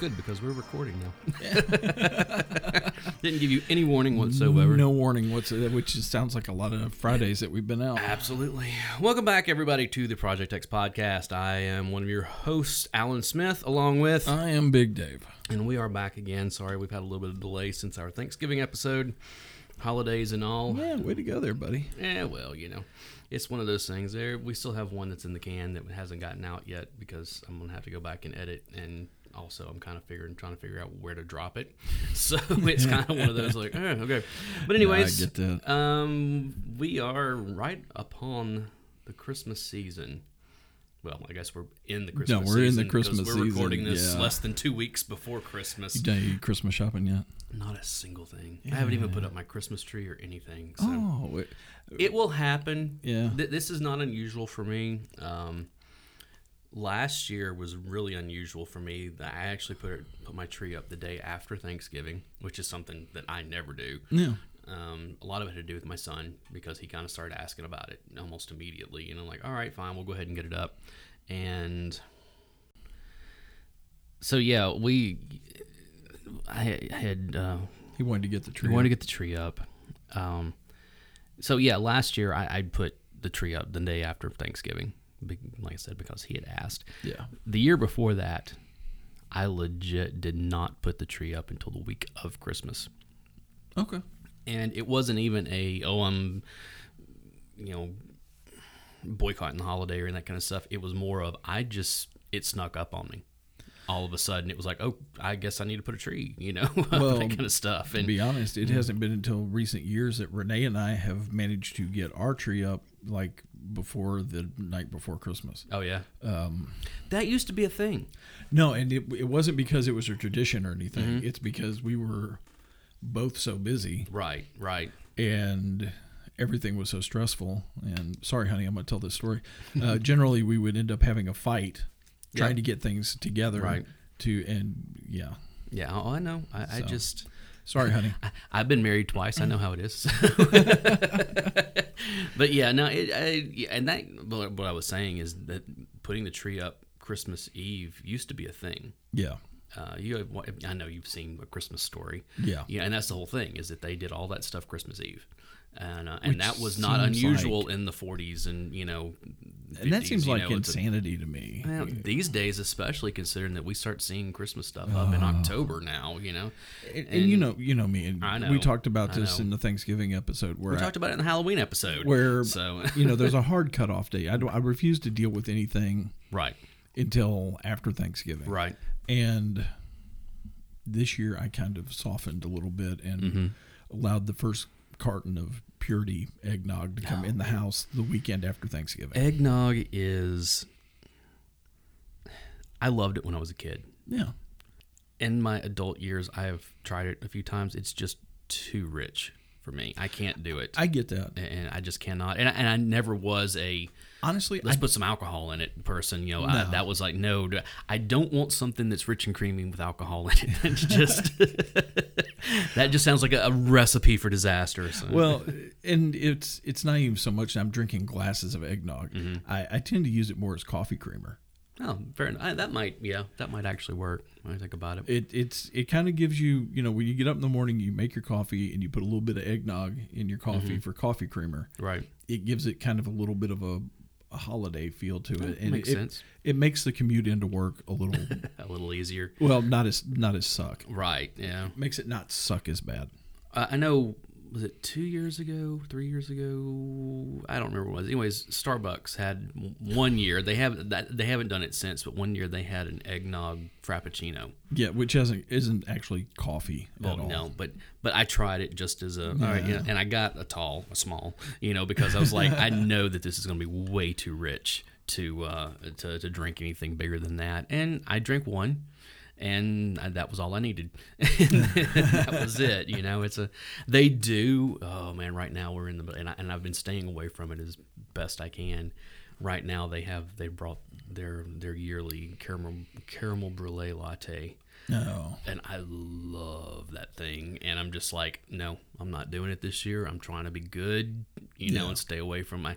Well, good because we're recording now. Didn't give you any warning whatsoever. No warning whatsoever, which just sounds like a lot of Fridays that we've been out. Absolutely. Welcome back, everybody, to the Project X podcast. I am one of your hosts, Alan Smith, along with, I am Big Dave. and we are back again. Sorry, we've had a little bit of delay since our Thanksgiving episode, holidays and all. Yeah, way to go there, buddy. Yeah, well, you know, it's one of those things. There, we still have one that's in the can that hasn't gotten out yet because I'm gonna have to go back and edit, and also I'm kind of figuring, trying to figure out where to drop it. So it's kind of one of those like, oh, okay. But anyways, that. um, we are right upon the Christmas season. Well, I guess we're in the Christmas. No, we're in the Christmas We're recording season, this yeah. less than two weeks before Christmas. You done your Christmas shopping yet? Not a single thing. I haven't even put up my Christmas tree or anything. So. Oh, it, It will happen. Yeah. Th- this is not unusual for me. Um, last year was really unusual for me. That I actually put it, put my tree up the day after Thanksgiving, which is something that I never do. yeah. Um, a lot of it had to do with my son because he kind of started asking about it almost immediately. And I'm like, all right, fine, we'll go ahead and get it up. And so yeah, we I had uh, He wanted to get the tree. He wanted to get the tree up. Um, so yeah, last year I, I put the tree up the day after Thanksgiving, like I said, because he had asked. yeah. The year before that, I legit did not put the tree up until the week of Christmas, Okay. and it wasn't even a oh I'm, you know, boycotting the holiday or that kind of stuff. It was more of I just it snuck up on me. All of a sudden, it was like, oh, I guess I need to put a tree, you know, Well, that kind of stuff. And to be honest, it hasn't been until recent years that Renee and I have managed to get our tree up like before the night before Christmas. Oh yeah, Um, that used to be a thing. no, and it, it wasn't because it was a tradition or anything. Mm-hmm. It's because we were both so busy Right, right. and everything was so stressful. And sorry, honey, I'm going to tell this story. Uh, generally, we would end up having a fight trying Yeah. to get things together. Right. To and yeah, Yeah, oh, I know. I, I just sorry, honey. I, I've been married twice. I know how it is. but yeah, no, it, I, and that what what I was saying is that putting the tree up Christmas Eve used to be a thing. Yeah, Uh, you, have, I know you've seen a Christmas story. yeah. Yeah, and that's the whole thing is that they did all that stuff Christmas Eve, and uh, and that was not unusual in the 40s and you know. And that seems like know, it's a- insanity to me. Well, these days, especially considering that we start seeing Christmas stuff up in October now, you know, And, and you know, you know me, and I know, we talked about this in the Thanksgiving episode where we I, talked about it in the Halloween episode. where so you know there's a hard cutoff date. I don't. I refuse to deal with anything right, until after Thanksgiving. right, And this year I kind of softened a little bit and Mm-hmm. allowed the first carton of purity eggnog to come in the oh. house the weekend after Thanksgiving. eggnog is. I loved it when I was a kid. Yeah. In my adult years, I have tried it a few times. It's just too rich for me. I can't do it, I get that. and I just cannot. And I, and I never was a Honestly, let's I, put some alcohol in it person you know I, that was like no I don't want something that's rich and creamy with alcohol in it It's just that just sounds like a, a recipe for disaster so. well, and it's it's not even so much I'm drinking glasses of eggnog. Mm-hmm. I, I tend to use it more as coffee creamer. oh fair enough I, that might yeah that might actually work when i think about it It it's it kind of gives you you know when you get up in the morning you make your coffee and you put a little bit of eggnog in your coffee Mm-hmm. for coffee creamer. right It gives it kind of a little bit of a, a holiday feel to it, and makes it, sense. It makes the commute into work a little a little easier well not as not as suck. right yeah Makes it not suck as bad. uh, i know was it two years ago three years ago? I don't remember what it was. Anyways starbucks had one year. They haven't that they haven't done it since but one year they had an eggnog frappuccino. Yeah, which isn't isn't actually coffee Well, at all. no, but but I tried it just as a all right, you know, and I got a tall, a small, you know, because I was like, I know that this is going to be way too rich to uh, to to drink anything bigger than that, and I drank one, and I, that was all I needed. that was it, you know. It's a they do. Oh man, right now we're in the and, I, and I've been staying away from it as best I can. Right now they have they brought their their yearly caramel caramel brulee latte No. and I love that thing. And I'm just like, no, I'm not doing it this year. I'm trying to be good, you know, Yeah. and stay away from my.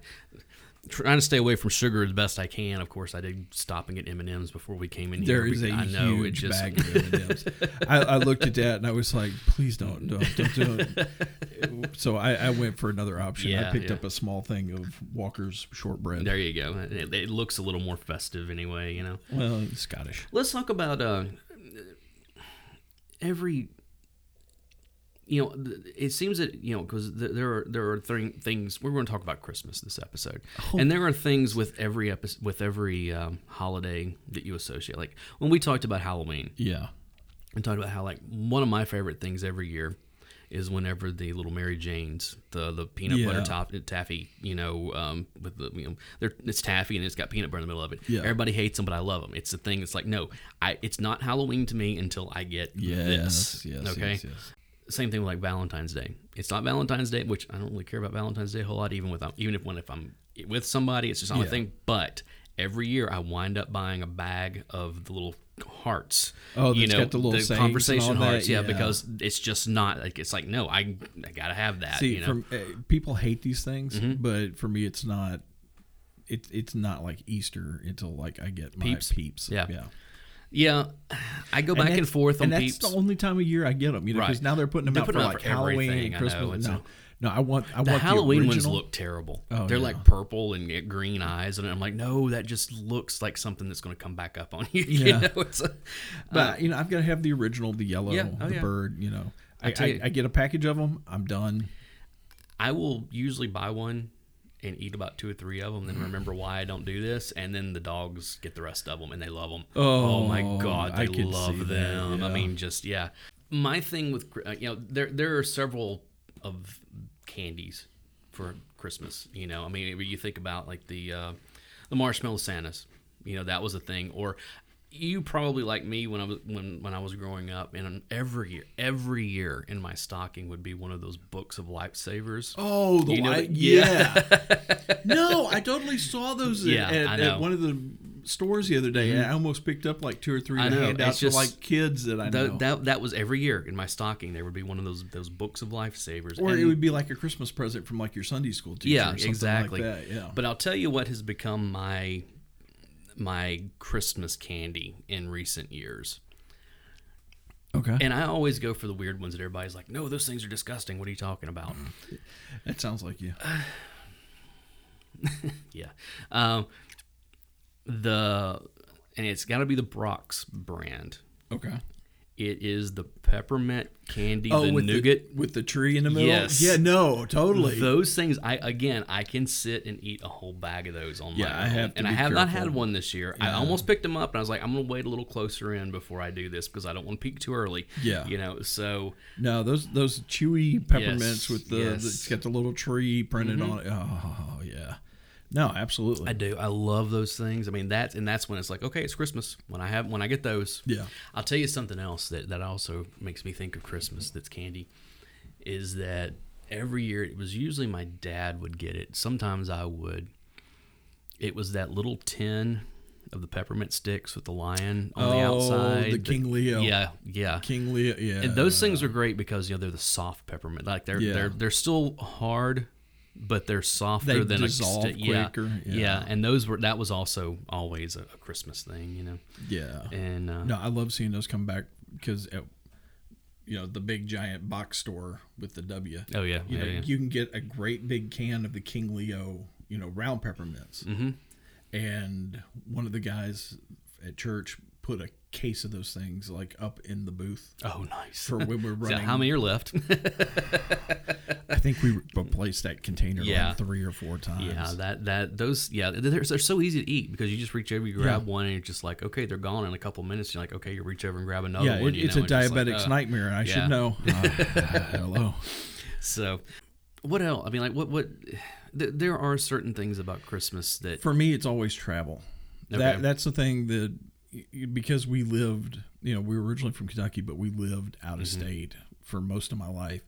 Trying to stay away from sugar as best I can. Of course, I did stop and get M and M's before we came in There here. is a I know it huge just bag of M&Ms. I, I looked at that and I was like, please don't, don't, don't do it. So I, I went for another option. I picked yeah. up a small thing of Walker's shortbread. there you go. It, it looks a little more festive anyway. You know. Well, Scottish. Let's talk about uh, every. You know, it seems that you know because there are there are th- things we're going to talk about Christmas this episode, and there are things with every episode with every um, holiday that you associate. Like when we talked about Halloween, Yeah. we talked about how like one of my favorite things every year is whenever the little Mary Janes, the the peanut Yeah. butter top taffy, you know, um, with the you know, it's taffy and it's got peanut butter in the middle of it. Yeah. Everybody hates them, but I love them. It's the thing. It's like no, I it's not Halloween to me until I get Yes. this. Yes. okay. Yes, yes. Same thing with like Valentine's Day. It's not Valentine's Day, which I don't really care about Valentine's Day a whole lot. Even with even if when if I'm with somebody, it's just not my Yeah. thing. But every year I wind up buying a bag of the little hearts. Oh, you know, the little and conversation hearts. Yeah, yeah. because it's just not like it's like no, I I gotta have that. See, you know? from uh, people hate these things, Mm-hmm. but for me, it's not. It, it's not like Easter until like I get my Peeps? peeps. Yeah. yeah. Yeah, I go back and, that's- forth on and peeps. that's the only time of year I get them. You know, because Right. now they're putting them They're out putting for like for Halloween and I Christmas. know, no, no, I want I the want Halloween the ones look terrible. Oh, They're yeah. like purple and get green eyes, and I'm like, no, that just looks like something that's going to come back up on you. you Yeah. know, it's a, uh, But you know, I've got to have the original, the yellow, Yeah. Oh, the yeah. bird. You know, I, I, you- I get a package of them. I'm done. I will usually buy one and eat about two or three of them, then remember why I don't do this, and then the dogs get the rest of them and they love them. Oh, my god, I they see love that, them. I mean, just yeah. My thing with uh, you know there there are several of candies for Christmas. You know, I mean, you think about like the uh, the marshmallow Santas. You know, that was a thing, or you probably like me when I was when when I was growing up, and every year, every year in my stocking would be one of those books of lifesavers. Oh, the You know that- yeah. no, I totally saw those Yeah, at, at. Mm-hmm. one of the stores the other day. I almost picked up like two or three I to know, it's just- like kids that I know. That, that that was every year in my stocking. There would be one of those those books of lifesavers. or And- it would be like a Christmas present from like your Sunday school teacher. yeah, exactly. Like that. Yeah. But I'll tell you what has become my my Christmas candy in recent years. okay, And I always go for the weird ones that everybody's like, "No, those things are disgusting. What are you talking about?" that sounds like you. yeah. Um, the and it's got to be the Brach's brand. Okay. It is the peppermint candy, Oh, the with nougat. the with the tree in the middle. Yes. Yeah. No. Totally. Those things, I again, I can sit and eat a whole bag of those on Yeah, my I own. have to and I have not had one this year. I almost picked them up, and I was like, I'm gonna wait a little closer in before I do this because I don't want to peak too early. Yeah. you know. So No, those those chewy peppermints Yes, with the, yes. Mm-hmm. the it's got the little tree printed on it. Oh yeah. No, absolutely. I do. I love those things. I mean, that's and that's when it's like, okay, it's Christmas. When I have when I get those, Yeah. I'll tell you something else that that also makes me think of Christmas. That's candy, is that every year it was usually my dad would get it. Sometimes I would. It was that little tin of the peppermint sticks with the lion on the outside. Oh, the King Leo. Yeah, yeah. King Leo. Yeah. And those things are great because you know they're the soft peppermint. Like they're Yeah. they're they're still hard, but they're softer They than dissolve a sti- yeah, quicker, Yeah. yeah. and those were that was also always a, a Christmas thing, you know. Yeah. And uh, No, I love seeing those come back because, you know, the big giant box store with the W. oh yeah, You yeah, know, yeah. you can get a great big can of the King Leo, you know, round peppermints. Mm-hmm. And one of the guys at church put a case of those things like up in the booth Oh nice. for when we're running. how many are left? I think we replaced that container Yeah. like three or four times. yeah, that that those yeah they're, they're so easy to eat because you just reach over, you grab one, and you're just like, okay, they're gone in a couple minutes. You're like, okay, you reach over and grab another Yeah, one. it, it's know, a just like, diabetic's uh, nightmare, and I yeah. should know. Ah, hello. So, what else? I mean, like what what? Th- there are certain things about Christmas that For me, it's always travel. Okay. That that's the thing that because we lived, you know, we were originally from Kentucky, but we lived out Mm-hmm. of state for most of my life.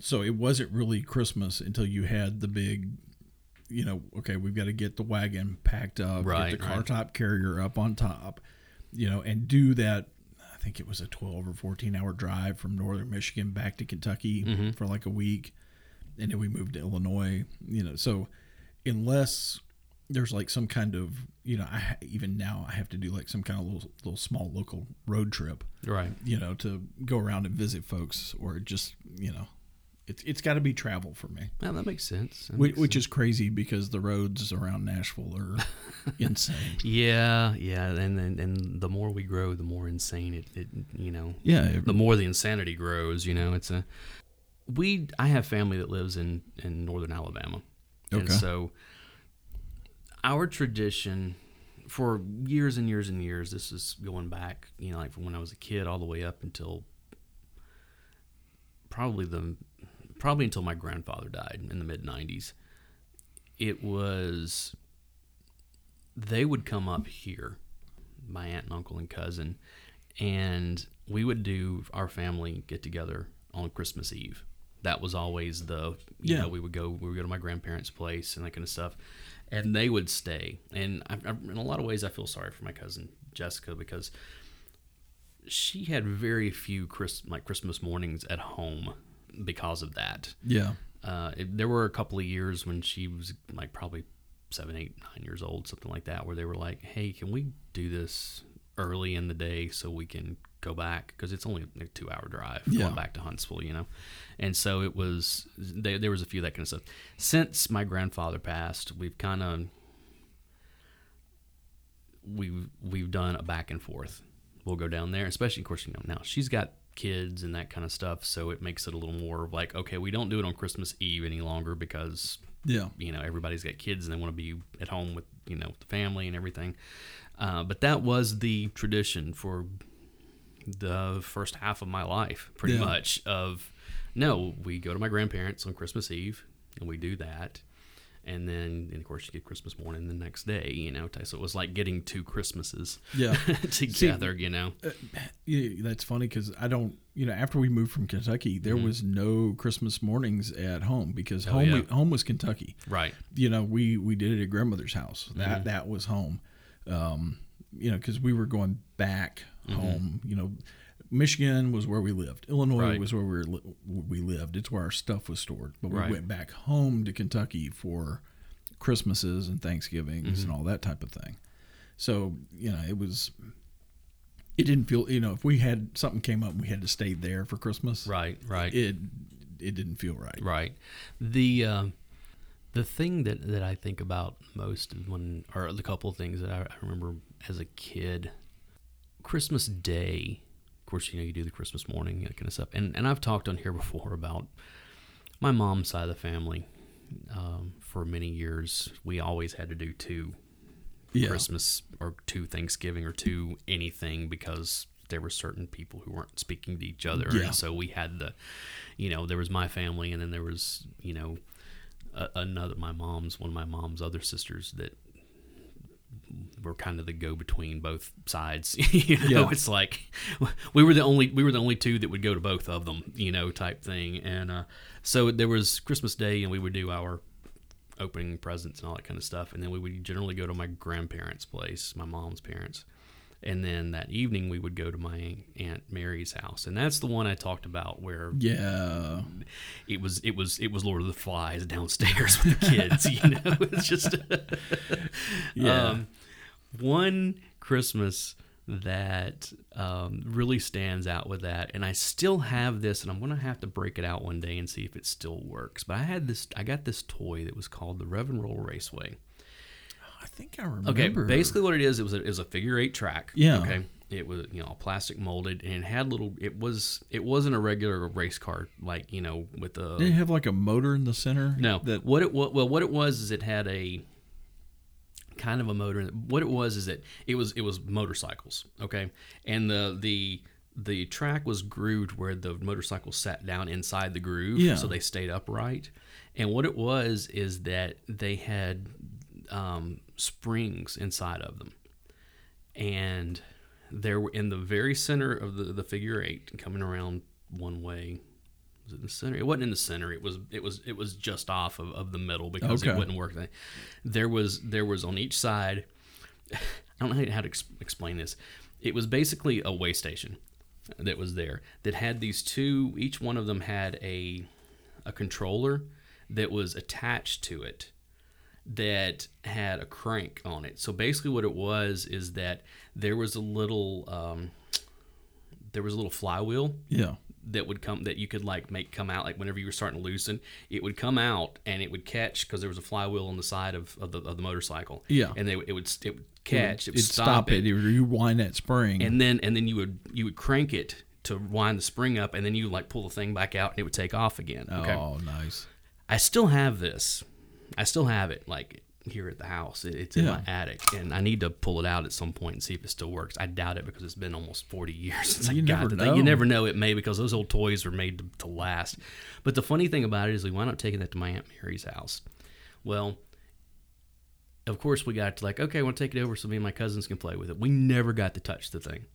So it wasn't really Christmas until you had the big, you know, okay, we've got to get the wagon packed up, Right, get the car right. top carrier up on top, you know, and do that. I think it was a 12 or 14 hour drive from northern Michigan back to Kentucky Mm-hmm. for like a week. And then we moved to Illinois, you know. So unless there's like some kind of you know I even now I have to do like some kind of little little small local road trip, right? You know, to go around and visit folks, or just you know, it's it's got to be travel for me. Yeah, that makes sense. That which, makes which sense. is crazy because the roads around Nashville are insane. Yeah, yeah, and, and and the more we grow, the more insane it, it you know. Yeah, it- the more the insanity grows. You know, it's a we. I have family that lives in in northern Alabama, and so our tradition for years and years and years. This is going back, you know, like from when I was a kid all the way up until probably the probably until my grandfather died in the mid 90s it was they would come up here my aunt and uncle and cousin and we would do our family get together on christmas eve that was always the you Yeah. know we would go we would go to my grandparents place and that kind of stuff and they would stay and I, I, in a lot of ways i feel sorry for my cousin jessica because she had very few Chris, like Christmas mornings at home because of that. yeah, Uh, it, there were a couple of years when she was like probably seven, eight, nine years old, something like that, where they were like, "Hey, can we do this early in the day so we can go back? Because it's only a two-hour drive Yeah. going back to Huntsville, you know." And so it was. They, there was a few of that kind of stuff. Since my grandfather passed, we've kind of we've we've done a back and forth. We'll go down there, especially of course you know now she's got kids and that kind of stuff, so it makes it a little more of like okay, we don't do it on Christmas Eve any longer because yeah, you know everybody's got kids and they want to be at home with you know the family and everything. Uh, but that was the tradition for the first half of my life, pretty Yeah. much. Of no, we go to my grandparents on Christmas Eve and we do that. And then, and of course, you get Christmas morning the next day, you know. So it was like getting two Christmases yeah. together, you know. Yeah, that's funny because I don't, you know, after we moved from Kentucky, there was no Christmas mornings at home because home Mm-hmm. Oh, yeah. home was Kentucky. Right. You know, we we did it at grandmother's house. Mm-hmm. That that was home. Um, you know, because we were going back Mm-hmm. home. You know, Michigan was where we lived. Illinois Right. was where we were, we lived. It's where our stuff was stored. But we Right. went back home to Kentucky for Christmases and Thanksgivings Mm-hmm. and all that type of thing. So you know, it was. It didn't feel, you know, if we had something came up and we had to stay there for Christmas, Right. Right. it it didn't feel right. Right. The uh, the thing that, that I think about most when, or the couple of things that I, I remember as a kid, Christmas Day. Of course, you know you do the Christmas morning that kind of stuff, and and I've talked on here before about my mom's side of the family. Um, for many years, we always had to do two Yeah. Christmas or two Thanksgiving or two anything because there were certain people who weren't speaking to each other. Yeah. And so we had the, you know, there was my family and then there was, you know, a, another, my mom's, one of my mom's other sisters that were kind of the go between both sides. you know, Yeah. it's like we were the only we were the only two that would go to both of them, you know, type thing. And uh, so there was Christmas Day, and we would do our opening presents and all that kind of stuff, and then we would generally go to my grandparents' place, my mom's parents. And then that evening we would go to my aunt Mary's house, and that's the one I talked about where Yeah. it was it was it was Lord of the Flies downstairs with the kids. you know, it's just Yeah. Um, one Christmas that um, really stands out with that, and I still have this, and I'm gonna have to break it out one day and see if it still works. But I had this, I got this toy that was called the Reverend and Roll Raceway. I think I remember. Okay, basically what it is, it was a, it was a figure eight track. Yeah. Okay. It was you know plastic molded and it had little. It was it wasn't a regular race car like you know with a. Did it have like a motor in the center? no. That what it wa- well, what it was is it had a kind of a motor. What it was is that it was it was motorcycles. Okay, and the the the track was grooved where the motorcycle sat down inside the groove, Yeah. so they stayed upright. And what it was is that they had um, springs inside of them, and there were in the very center of the, the figure eight, coming around one way. Was it in the center? It wasn't in the center. It was it was it was just off of, of the middle because Okay. it wouldn't work. There was there was on each side. I don't know how to ex- explain this. It was basically a way station that was there that had these two. Each one of them had a a controller that was attached to it that had a crank on it. So basically, what it was is that there was a little um, there was a little flywheel Yeah. that would come that you could like make come out like whenever you were starting to loosen, it would come out and it would catch because there was a flywheel on the side of, of the of the motorcycle. Yeah. and they it would it would catch it would It'd stop, it, it. You wind that spring. and then and then you would you would crank it to wind the spring up and then you like pull the thing back out and it would take off again. Okay. Oh, nice. I still have this. I still have it like here at the house. It, it's in Yeah. my attic, and I need to pull it out at some point and see if it still works. I doubt it because it's been almost forty years since You I got thing. know. You never know. It may because those old toys were made to, to last. But the funny thing about it is, we wound up taking that to my aunt Mary's house. Well, of course, we got to like, okay, I want to take it over so me and my cousins can play with it. We never got to touch the thing.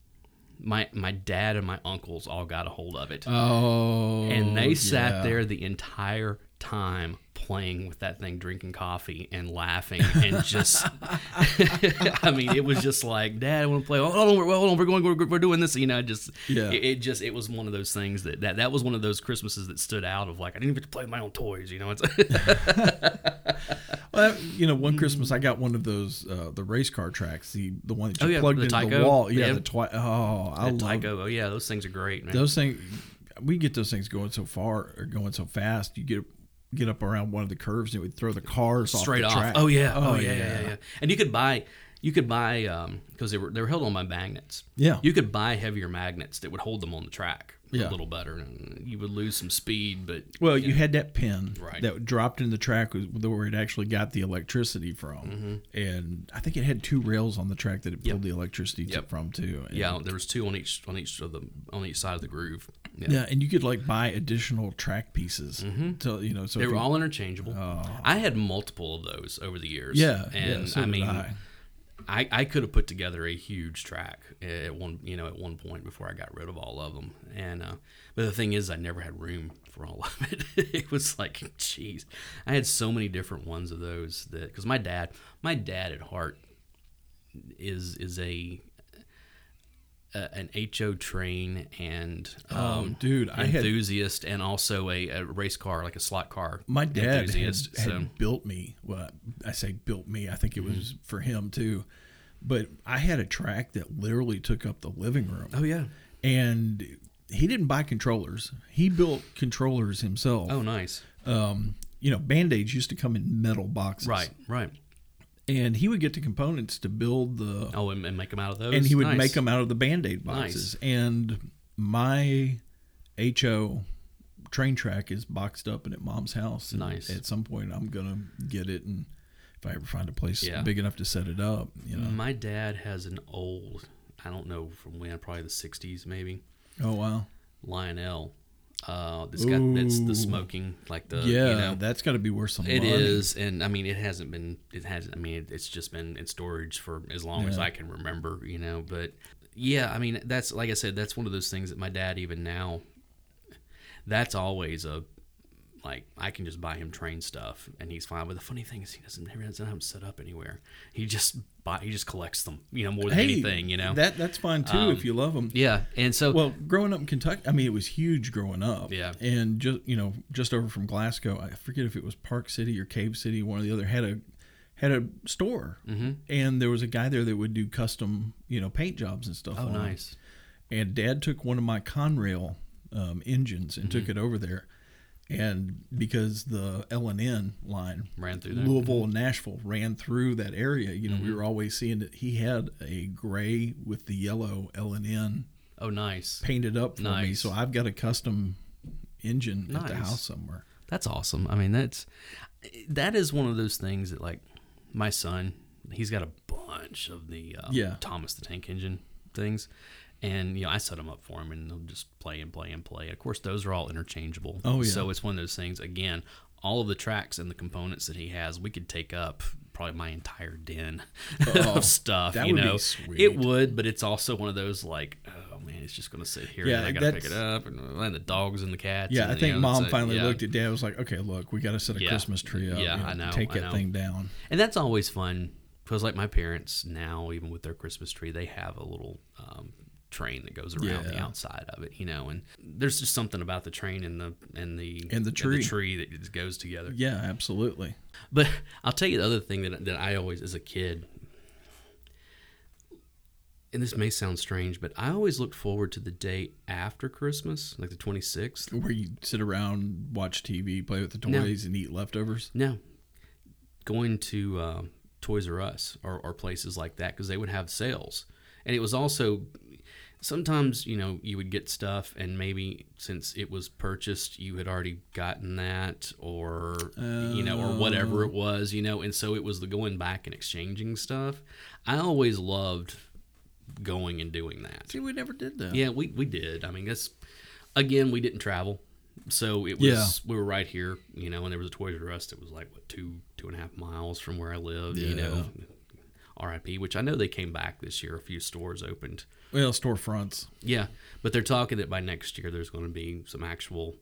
My my dad and my uncles all got a hold of it Oh. and they sat yeah. there the entire time playing with that thing drinking coffee and laughing and just i mean it was just like dad i want to play hold on, we're, hold on we're going we're, we're doing this you know just Yeah. it, it just it was one of those things that, that that was one of those christmases that stood out of like i didn't even get to play with my own toys you know it's Well, you know, one Christmas I got one of those uh, the race car tracks, the the one that you Oh, yeah, plugged the into the wall. Yeah, Yeah. the twi- Oh, I love Tyco, oh yeah those things are great man those things. We get those things going so far or going so fast. You get get up around one of the curves and it would throw the cars straight off off. the track. Oh yeah. Oh, yeah, yeah, yeah, yeah. And you could buy, you could buy because they were they were held on by magnets. Yeah. You could buy heavier magnets that would hold them on the track Yeah. a little better, and you would lose some speed. But Well, you had that pin Right. that dropped in the track was where it actually got the electricity from, and I think it had two rails on the track that it pulled the electricity Mm-hmm. Yep. from too. And- yeah, there was two on each on each of the on each side of the groove. Yeah. yeah, and you could like buy additional track pieces. To, you know, so Mm-hmm. They were you- all interchangeable. I had multiple of those over the years. Yeah, and yeah, so I mean, I. I, I could have put together a huge track at one you know at one point before I got rid of all of them. And uh, but the thing is, I never had room for all of it. it was like, jeez, I had so many different ones of those that because my dad, my dad at heart is is a. a an HO train and um, Oh, dude, I had- enthusiast and also a, a race car like a slot car. My dad enthusiast. had so built me. Well, I say built me. I think it Mm-hmm. was for him too. But I had a track that literally took up the living room, oh yeah, and he didn't buy controllers. He built controllers himself. oh nice, Um, you know, band aids used to come in metal boxes, right, right. And he would get the components to build the, Oh, and, and make them out of those. and he would Nice. make them out of the band aid boxes. nice. And my HO train track is boxed up and at mom's house. And Nice. At some point, I'm gonna get it, and if I ever find a place Yeah. big enough to set it up, you know. My dad has an old, I don't know from when, probably the '60s maybe, Oh wow. Lionel. Uh, that's got that's the smoking, like the yeah, you know, that's got to be worth some It money. is, and I mean, it hasn't been. It hasn't. I mean, it's just been in storage for as long as I can remember. You know, but yeah, I mean, that's like I said, that's one of those things that my dad even now. That's always a like I can just buy him train stuff and he's fine. But the funny thing is he doesn't he doesn't have them set up anywhere. He just buy he just collects them. You know, more than Hey, anything. You know. that that's fine too Um, if you love them. yeah, and so Well, growing up in Kentucky, I mean, it was huge growing up. Yeah. And just you know, just over from Glasgow, I forget if it was Park City or Cave City, one or the other, had a had a store, mm-hmm. and there was a guy there that would do custom, you know, paint jobs and stuff. oh nice. And Dad took one of my Conrail um, engines and Mm-hmm. took it over there, and because the L and N line Ran through there. Mm-hmm. Louisville and Nashville ran through that area. You know, we were always seeing that he had a gray with the yellow L and N Oh nice. painted up for me. Nice. So I've got a custom engine at the house somewhere. That's awesome. I mean, that's that is one of those things that like my son, he's got a bunch of the uh, Yeah. Thomas the Tank Engine things, and you know I set them up for him, and they'll just play and play and play. Of course, those are all interchangeable. Oh, yeah. So it's one of those things. Again, all of the tracks and the components that he has, we could take up probably my entire den Oh, of stuff. that you would be know, it would, but it's also one of those like, oh man, it's just gonna sit here. Yeah, and I gotta pick it up, and, and the dogs and the cats. Yeah, and, I you think know, mom finally yeah. looked at dad. Was like, okay, look, we got to set a Yeah. Christmas tree up. Yeah, you know, I know, Take I that know. thing down. And that's always fun because, like my parents now, even with their Christmas tree, they have a little um, train that goes around the outside of it, you know. And there's just something about the train and the and the And the tree. tree that just goes together. Yeah, absolutely. But I'll tell you the other thing that that I always, as a kid, and this may sound strange, but I always looked forward to the day after Christmas, like the 26th. Where you sit around, watch TV, play with the No. toys, and eat leftovers. No, going to uh, Toys R Us or, or places like that because they would have sales, and it was also sometimes you know you would get stuff and maybe since it was purchased you had already gotten that or you know or whatever it oh. was you know and so it was the going back and exchanging stuff. I always loved going and doing that. See, we never did that. yeah we, we did. I mean that's again we didn't travel. So it was Yeah. we were right here you know and there was a toys r us that was like what two two and a half miles from where i lived you know rip which i know they came back this year a few stores opened Well, storefronts. yeah, but they're talking that by next year there's going to be some actual.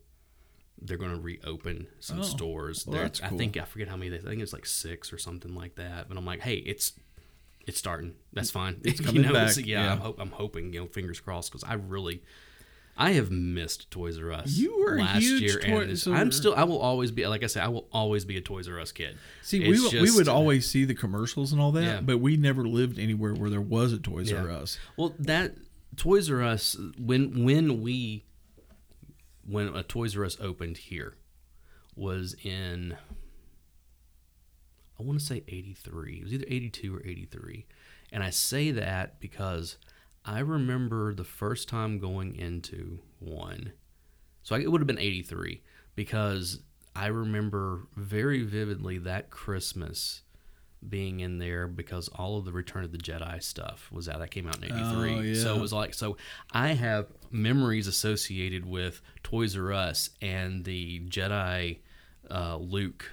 They're going to reopen some Oh, stores. well, that's I think I forget how many. They, I think it's like six or something like that. But I'm like, hey, it's it's starting. That's fine. It's You coming know, back, Yeah, yeah. I'm, hope, I'm hoping. You know, fingers crossed because I really. I have missed Toys R Us. You were a last huge year, and Toys this- I'm still. I will always be like I said. I will always be a Toys R Us kid. See, we, It's we just- would always see the commercials and all that, Yeah. but we never lived anywhere where there was a Toys Yeah. R Us. Well, that Toys R Us when when we when a Toys R Us opened here was in I want to say 83. It was either 82 or 83. And I say that because I remember the first time going into one. So it would have been 83 because I remember very vividly that Christmas being in there because all of the Return of the Jedi stuff was out. That came out in 83. Oh, yeah. So it was like, so I have memories associated with Toys R Us and the Jedi uh, Luke,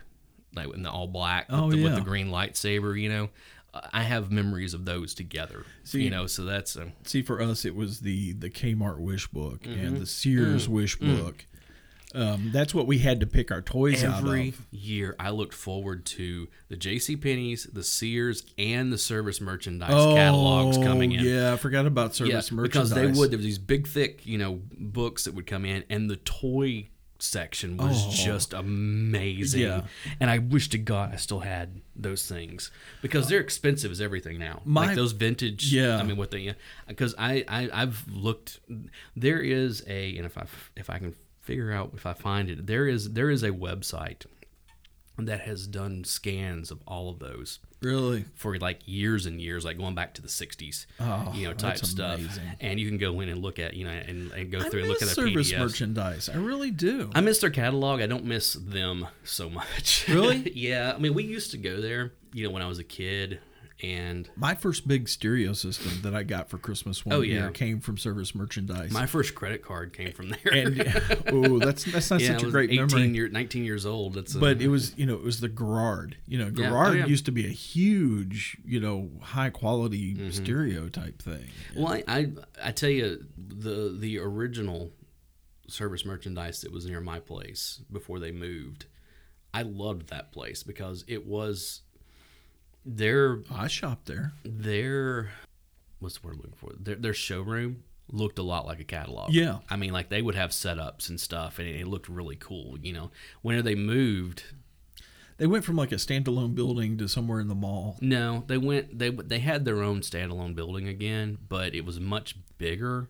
like in the all black Oh, the, with the green lightsaber, you know. I have memories of those together, See- you know. So that's um, See, for us, it was the the Kmart wish book Mm-hmm. and the Sears Mm. wish book. Um, that's what we had to pick our toys every out of. year. I looked forward to the J.C. Penney's, the Sears, and the service merchandise Oh, catalogs coming in. Yeah, I forgot about service Yeah, merchandise. because they would. There was these big, thick, you know, books that would come in, and the toy section was Oh. just amazing. Yeah. And I wish to God I still had those things because they're expensive as everything now. My- like those vintage. Yeah. I mean, what they because I, I I've looked. There is a and if I if I can figure out if I find it, there is there is a website that has done scans of all of those Really? for like years and years, like going back to the '60s, Oh, you know, type stuff. amazing. And you can go in and look at, you know, and, and go I through and look at their service PDFs. merchandise. I really do. I miss their catalog. I don't miss them so much. Really? yeah. I mean, we used to go there, you know, when I was a kid, and My first big stereo system that I got for Christmas one Oh, year came from service merchandise. my first credit card came from there. and oh, that's that's not yeah, such a great 18 memory. Year, 19 years old. That's a, but it was you know it was the Garrard. You know Yeah. Oh, Garrard yeah. used to be a huge you know high quality Mm-hmm. stereo type thing. Well, I, I I tell you the the original service merchandise that was near my place before they moved. I loved that place because it was their I shopped there. their what's the word I'm looking for? Their their showroom looked a lot like a catalog. Yeah. I mean, like they would have setups and stuff, and it, it looked really cool. You know, whenever they moved, They went from like a standalone building to somewhere in the mall. No, they went. They they had their own standalone building again, but it was much bigger,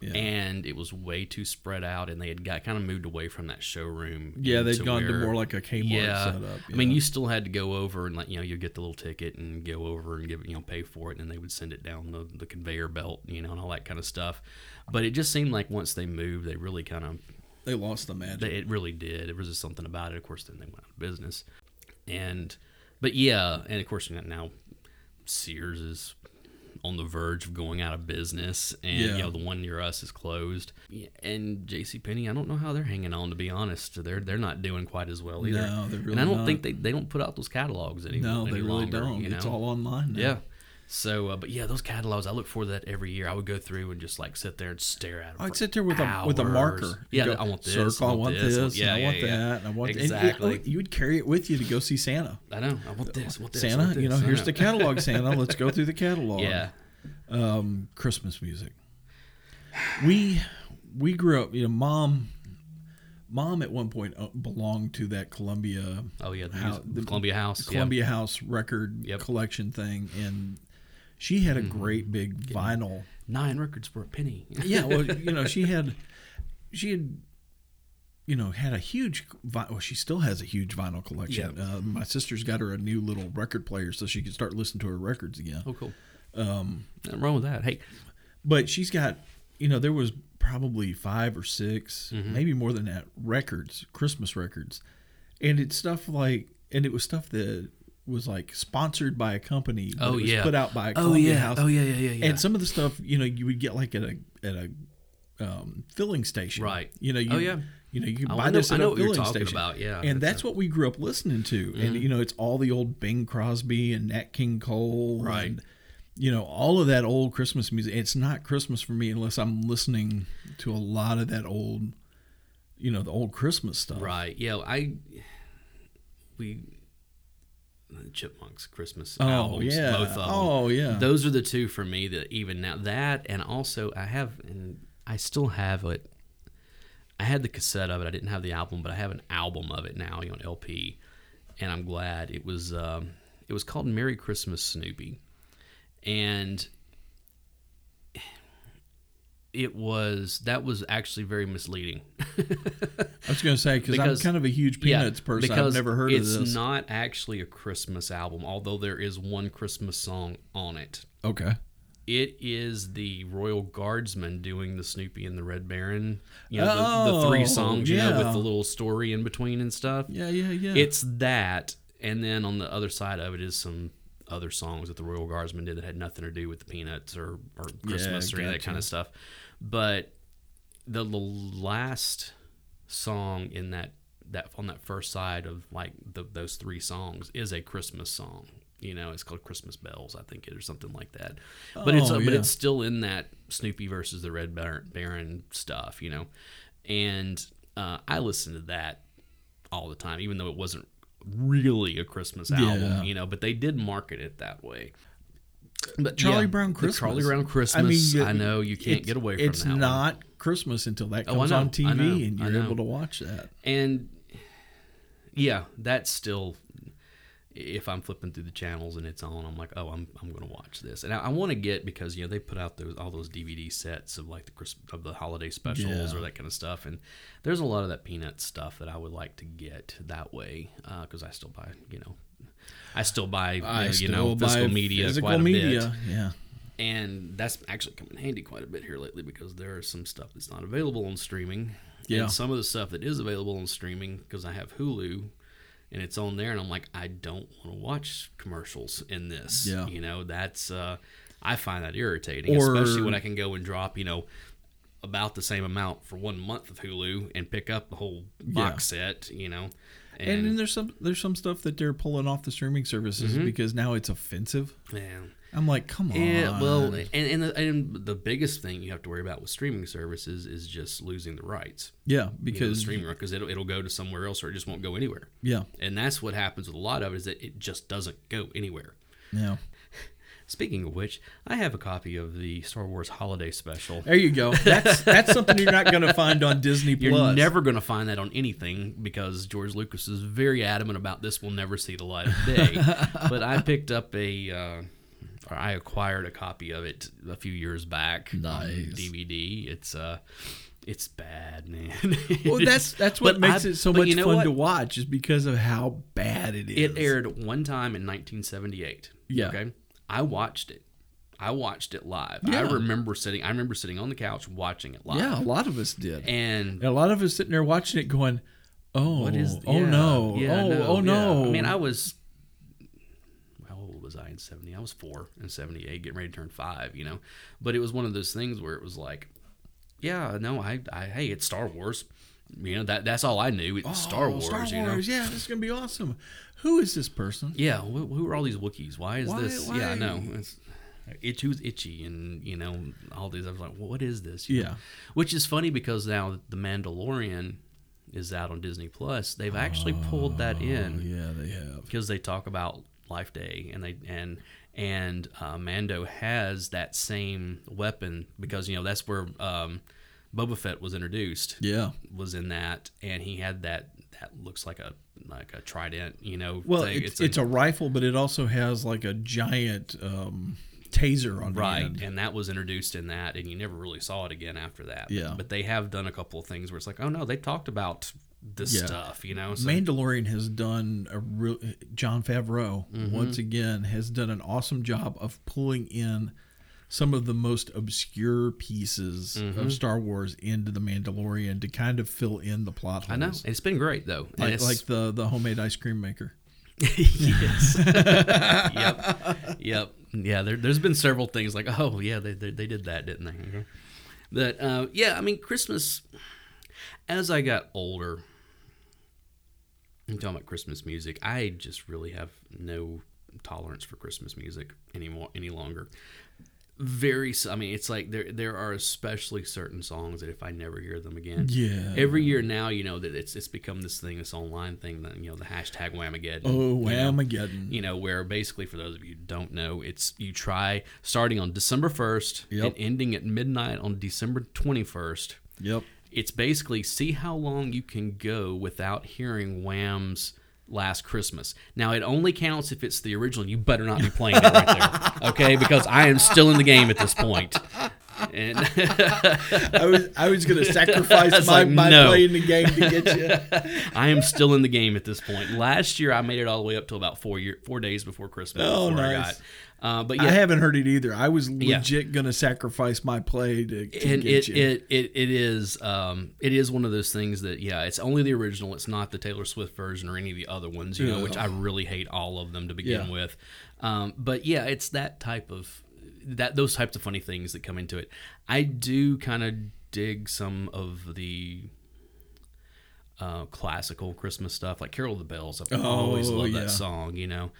Yeah. and it was way too spread out. And they had got kind of moved away from that showroom. Yeah, they'd gone to more like a Kmart yeah. setup. I mean, you still had to go over and like you know you get the little ticket and go over and give it you know pay for it, and they would send it down the, the conveyor belt, you know, and all that kind of stuff. But it just seemed like once they moved, they really kind of they lost the magic. they, it really did. There was just something about it. Of course, then they went out of business. And, but yeah, and of course now Sears is on the verge of going out of business, and Yeah. you know the one near us is closed. And J.C. Penney, I don't know how they're hanging on. To be honest, they're they're not doing quite as well either. No, they're really and I don't not. think they they don't put out those catalogs anymore. no, they really longer, don't. You know? It's all online now. Yeah. So, uh, but yeah, those catalogs, I look for that every year. I would go through and just like sit there and stare at them. I'd sit there with a with a hours. marker. Yeah, go, I want this. Circle. I want this. and Yeah, I want yeah. that. And I want it- Exactly. you would carry it with you to go see Santa. I know. I want this. I want this. I Santa, want you know, this, I here's the catalog, Santa. Let's go through the catalog. Yeah. Um, Christmas music. we we grew up. You know, mom, mom at one point uh, belonged to that Columbia Oh yeah, the, music- the- Columbia House. yeah. Columbia House record Yep. Collection thing, and she had a great big vinyl. Nine records for a penny. Yeah, well, you know, she had she had you know had a huge well she still has a huge vinyl collection Yeah. uh, my sister's got her a new little record player so she can start listening to her records again Oh, cool. Um, Nothing wrong with that. Hey, but she's got you know there was probably five or 6 Mm-hmm. maybe more than that records christmas records and it's stuff like and it was stuff that was like sponsored by a company but oh it was yeah, put out by a oh yeah, house oh yeah, yeah, yeah, yeah. and some of the stuff you know you would get like at a at a um, filling station Right. you know you Oh, yeah. you know you can buy know- this I at know a what you're filling station about, yeah. and That's that's what we grew up listening to and you know it's all the old Bing Crosby and Nat King Cole Right. and you know all of that old Christmas music it's not Christmas for me unless I'm listening to a lot of that old you know the old Christmas stuff Right. Yeah. I we Chipmunks Christmas oh albums. yeah Both of them. oh yeah Those are the two for me that even now that and also I have and I still have it. I had the cassette of it. I didn't have the album, but I have an album of it now on LP, and I'm glad it was. Um, it was called Merry Christmas Snoopy, and it was that was actually very misleading. I was gonna say because I'm kind of a huge Peanuts person I've never heard of this. it's not actually a Christmas album, although there is one Christmas song on it. okay It is the Royal Guardsmen doing the Snoopy and the Red Baron. You know, the, the three Oh, songs, you know, with the little story in between and stuff. yeah yeah yeah It's that, and then on the other side of it is some other songs that the Royal Guardsmen did that had nothing to do with the Peanuts or, or Christmas or any of that kind of stuff. But the, the last song in that that on that first side of like the, those three songs is a Christmas song. You know, it's called Christmas Bells, I think it or something like that. But it's Oh, but it's still in that Snoopy versus the Red Baron, stuff. You know, and uh, I listen to that all the time, even though it wasn't really a Christmas album, Yeah. you know, but they did market it that way. But Charlie yeah, Brown Christmas. Charlie Brown I Christmas. I, mean, know you can't get away from It's that. one. not Christmas until that Oh, comes know, on TV and you're able to watch that. And yeah, that's still. If I'm flipping through the channels and it's on, I'm like, oh, I'm, I'm going to watch this, and I, I want to get because you know they put out those all those DVD sets of like the Christ, of the holiday specials Yeah. or that kind of stuff, and there's a lot of that peanut stuff that I would like to get that way uh, because I still buy, you know, I still buy, you know, you know physical media physical quite a media. bit Yeah. and that's actually come in handy quite a bit here lately because there is some stuff that's not available on streaming. Yeah. And some of the stuff that is available on streaming because I have Hulu and it's on there and I'm like I don't want to watch commercials in this. Yeah. You know, that's uh I find that irritating, Or- especially when I can go and drop, you know, about the same amount for one month of Hulu and pick up the whole box set, you know. And, then there's some there's some stuff that they're pulling off the streaming services mm-hmm. because now it's offensive. man, I'm like, come on. Yeah, well, and and the, and the biggest thing you have to worry about with streaming services is just losing the rights yeah, you know, the because streaming because it'll it'll go to somewhere else or it just won't go anywhere. yeah, And that's what happens with a lot of it is that it just doesn't go anywhere. yeah. Speaking of which, I have a copy of the Star Wars Holiday Special. There you go. That's that's something you're not going to find on Disney Plus. You're never going to find that on anything because George Lucas is very adamant about this will never see the light of day. but I picked up a, uh, or I acquired a copy of it a few years back on Nice. DVD. It's uh, it's bad, man. Well, that's that's what But makes I- it so much you know fun what? to watch, is because of how bad it is. It aired one time in 1978. Yeah. Okay. I watched it. I watched it live. I remember sitting. I remember sitting on the couch watching it live. Yeah, a lot of us did. And And a lot of us sitting there watching it, going, "Oh, What is? oh yeah, no, yeah, oh, no, oh no." yeah. I mean, I was. How old was I in seventy? I was four in seventy eight, getting ready to turn five. You know, but it was one of those things where it was like, yeah, no, I, I, hey, it's Star Wars. You know that that's all I knew. It's Star Oh, Wars. Star you know. Wars. Yeah, this is gonna be awesome. Who is this person? Yeah, who, who are all these Wookiees? Why is Why- this? Yeah, I know. It's, itch who's itchy, and you know all these. I was like, what is this? You know? Yeah. Which is funny because now the Mandalorian is out on Disney Plus. They've actually pulled that in Oh, yeah, they have. because they talk about Life Day and they and and uh, Mando has that same weapon because you know that's where um, Boba Fett was introduced. Yeah. was in that, and he had that that looks like a like a trident, you know. Well, thing. it's, it's, a, rifle, but it also has like a giant um, taser on the right, and that was introduced in that, and you never really saw it again after that. Yeah. but they have done a couple of things where it's like, oh no, they talked about this Yeah. stuff, you know. So, Mandalorian has done a real. Jon Favreau Mm-hmm. once again has done an awesome job of pulling in some of the most obscure pieces Mm-hmm. of Star Wars into the Mandalorian to kind of fill in the plot holes. I know it's been great though. Like, it's- like the the homemade ice cream maker. yes. yep. Yep. Yeah. There, there's been several things like, oh yeah, they, they, they did that, didn't they? But uh, yeah, I mean, Christmas. As I got older, I'm talking about Christmas music. I just really have no tolerance for Christmas music anymore any longer. Very, i mean, it's like there there are especially certain songs that if I never hear them again, Yeah. every year now, you know that it's it's become this thing, this online thing that you know the hashtag Whamageddon. Oh, you know? Whamageddon. you know, where basically, for those of you who don't know, it's you try starting on December 1st Yep. and ending at midnight on December 21st. Yep. It's basically see how long you can go without hearing Wham's Last Christmas. Now, it only counts if it's the original. You better not be playing it right there, okay? Because I am still in the game at this point. And I was I was gonna sacrifice It's my, like, my no. playing the game to get you. I am still in the game at this point. Last year, I made it all the way up to about four year, four days before Christmas. Oh, before nice. Uh, but yeah, I haven't heard it either. I was Yeah. legit gonna sacrifice my play to, to and get it, you. it, it, it is um, it is one of those things that yeah it's only the original it's not the Taylor Swift version or any of the other ones you know which I really hate all of them to begin Yeah. with um, but yeah it's that type of that those types of funny things that come into it I do kind of dig some of the uh, classical Christmas stuff like Carol of the Bells I've always Oh, loved yeah. that song you know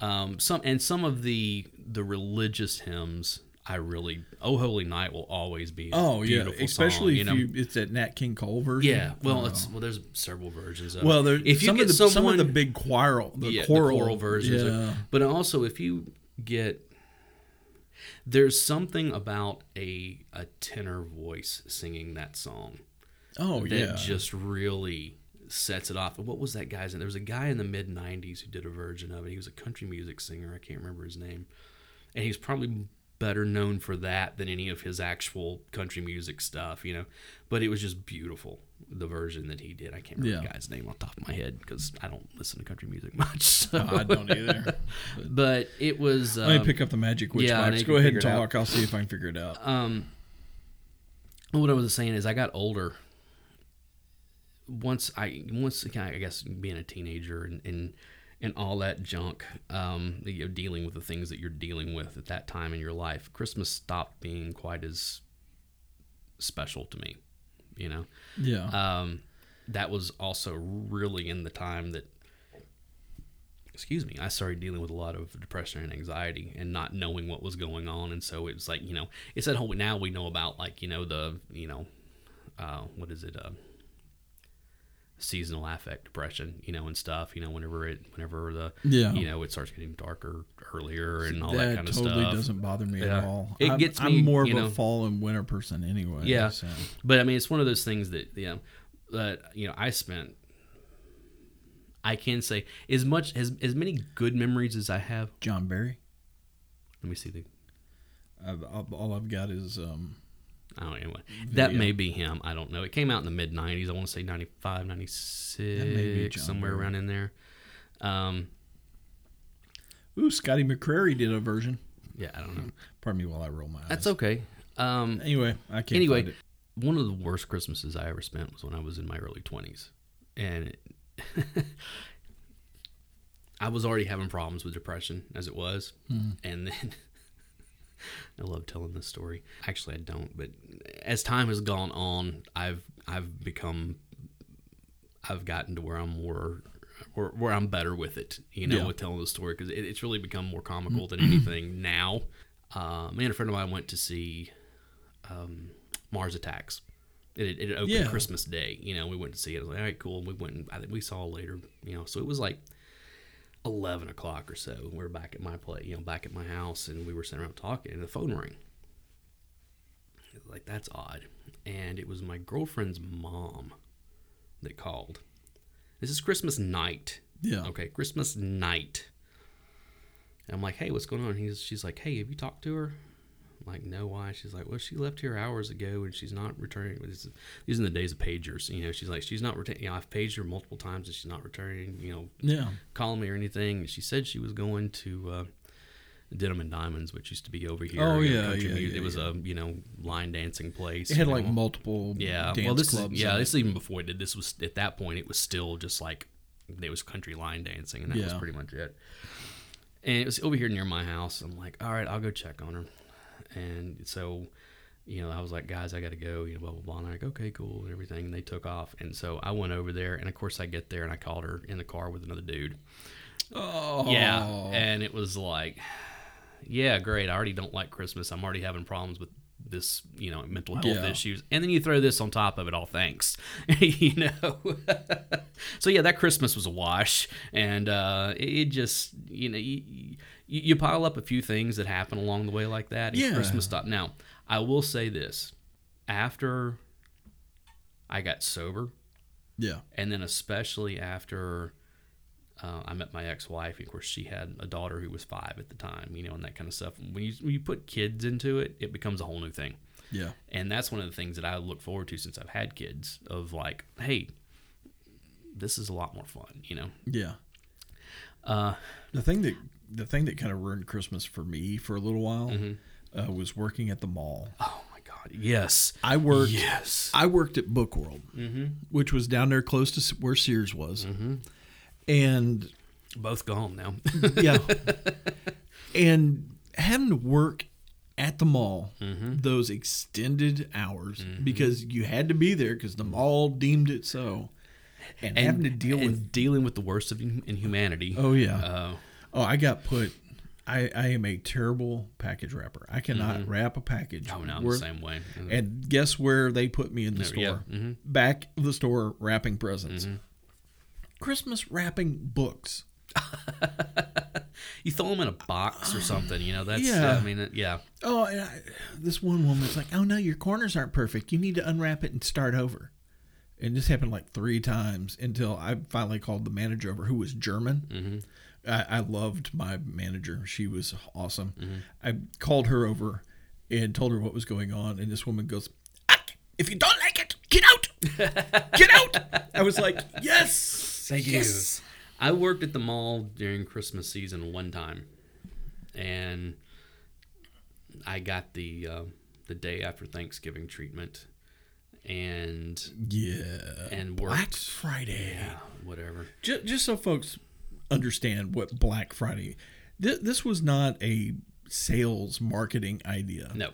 um, some and some of the the religious hymns I really Oh Holy Night will always be a oh yeah, especially song, if you know you it's that Nat King Cole version. yeah well Oh. it's well there's several versions of well, there, if you some get of the someone some of the big choral, the yeah, choral, the choral versions Yeah. are- but also if you get there's something about a a tenor voice singing that song oh yeah. that yeah. just really sets it off. What was that guy's name? There was a guy in the mid '90s who did a version of it. He was a country music singer. I can't remember his name, and he's probably better known for that than any of his actual country music stuff, you know. But it was just beautiful the version that he did. I can't remember Yeah. the guy's name off the top of my head because I don't listen to country music much. So. I don't either. but it was. Let me um, pick up the magic witch yeah. Go ahead and figure it out. talk. I'll see if I can figure it out. um what I was saying is I got older once I once I guess being a teenager and and, and all that junk um you know dealing with the things that you're dealing with at that time in your life Christmas stopped being quite as special to me you know Yeah. um that was also really in the time that excuse me i started dealing with a lot of depression and anxiety and not knowing what was going on and so it's like you know it's that whole now we know about like you know the you know uh what is it uh seasonal affect depression you know and stuff you know whenever it whenever the Yeah. you know it starts getting darker earlier and all that, that kind of totally stuff totally doesn't bother me at all. It I'm, gets I'm me, more of you a fall and winter person anyway. Yeah. so. But I mean, it's one of those things that you know that you know I spent. I can say as much as as many good memories as I have. John Berry. Let me see the. I've, I've- all I've got is um, Oh, anyway, that Video. may be him. I don't know. It came out in the mid '90s. I want to say 95, 96, somewhere around in there. Um, ooh, Scotty McCreery did a version. yeah, I don't know. Pardon me while I roll my eyes. That's okay. Um, Anyway, I can't anyway, one of the worst Christmases I ever spent was when I was in my early twenties, and it, I was already having problems with depression as it was, Hmm. and then I love telling this story. Actually, I don't, but as time has gone on, I've I've become I've gotten to where I'm more. Where, where I'm better with it, you know, Yeah. with telling the story because it, it's really become more comical than anything now. Uh, me and a friend of mine went to see um, Mars Attacks. It, it opened Yeah. Christmas Day. You know, we went to see it. I was like, all right, cool. And we went and I think we saw it later. You know, so it was like eleven o'clock or so. We're back at my place, you know, back at my house, and we were sitting around talking, and the phone rang. Like that's odd, and it was my girlfriend's mom that called. This is Christmas night. Yeah. Okay, Christmas night. And I'm like, hey, what's going on? He's, she's like, hey, have you talked to her? Like, no, why? She's like, well, she left here hours ago and she's not returning. This is, these are the days of pagers. You know, she's like, she's not returning. You know, I've paged her multiple times and she's not returning, you know, Yeah. calling me or anything. She said she was going to uh, Denim and Diamonds, which used to be over here. Oh, yeah, country yeah, yeah, It was a, you know, line dancing place. It had like know. multiple Yeah, dance well, this clubs. is yeah, this even before it did. This was at that point. It was still just like it was country line dancing, and that was pretty much it. And it was over here near my house. I'm like, all right, I'll go check on her. And so, you know, I was like, guys, I got to go. You know, blah blah blah. And they're like, okay, cool, and everything. And they took off. And so I went over there, and of course I get there, and I called her in the car with another dude. Oh. Yeah, and it was like, yeah, great. I already don't like Christmas. I'm already having problems with this, you know, mental health Yeah. issues, and then you throw this on top of it all. Thanks, you know. so yeah, that Christmas was a wash, and uh, it it just, you know, you, you, you pile up a few things that happen along the way like that. Yeah. Christmas stuff. Now, I will say this: after I got sober, Yeah. and then especially after uh, I met my ex-wife. Of course, she had a daughter who was five at the time, you know, and that kind of stuff. When you when you put kids into it, it becomes a whole new thing, Yeah. and that's one of the things that I look forward to since I've had kids. Of like, hey, this is a lot more fun, you know. Yeah. Uh, The thing that the thing that kind of ruined Christmas for me for a little while Mm-hmm. uh, was working at the mall. oh my God, yes, I worked. yes, I worked at Book World, mm-hmm. which was down there close to where Sears was, and both gone now. yeah, and having to work at the mall Mm-hmm. those extended hours because you had to be there because the mall deemed it so, and, having to deal and with dealing with the worst of in, in humanity. oh yeah, Uh, oh I got put. I, I am a terrible package wrapper. I cannot wrap a package. oh no, worth- the same way. And guess where they put me in the yeah, store? mhm. Back of the store wrapping presents. Mm-hmm. Christmas wrapping books. you throw them in a box or something, you know. That's Yeah. I mean, yeah. Oh, and I, this one woman was like, "Oh no, your corners aren't perfect. You need to unwrap it and start over." And this happened like three times until I finally called the manager over, who was German. I, I loved my manager; she was awesome. Mm-hmm. I called her over and told her what was going on, and this woman goes, "Ah, "If you don't like it, get out! Get out!" I was like, "Yes, Thank you. I worked at the mall during Christmas season one time, and I got the uh, the day after Thanksgiving treatment, and Yeah, and Black worked. Friday. Yeah, whatever. just, just so folks understand what Black Friday, th- this was not a sales marketing idea. No,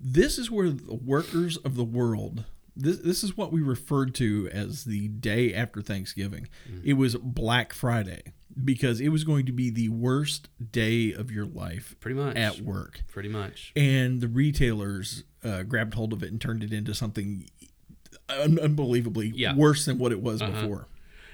This is where the workers of the world. This, this is what we referred to as the day after Thanksgiving. It was Black Friday because it was going to be the worst day of your life pretty much. at work. Pretty much. And the retailers uh, grabbed hold of it and turned it into something un- unbelievably Yeah. worse than what it was before.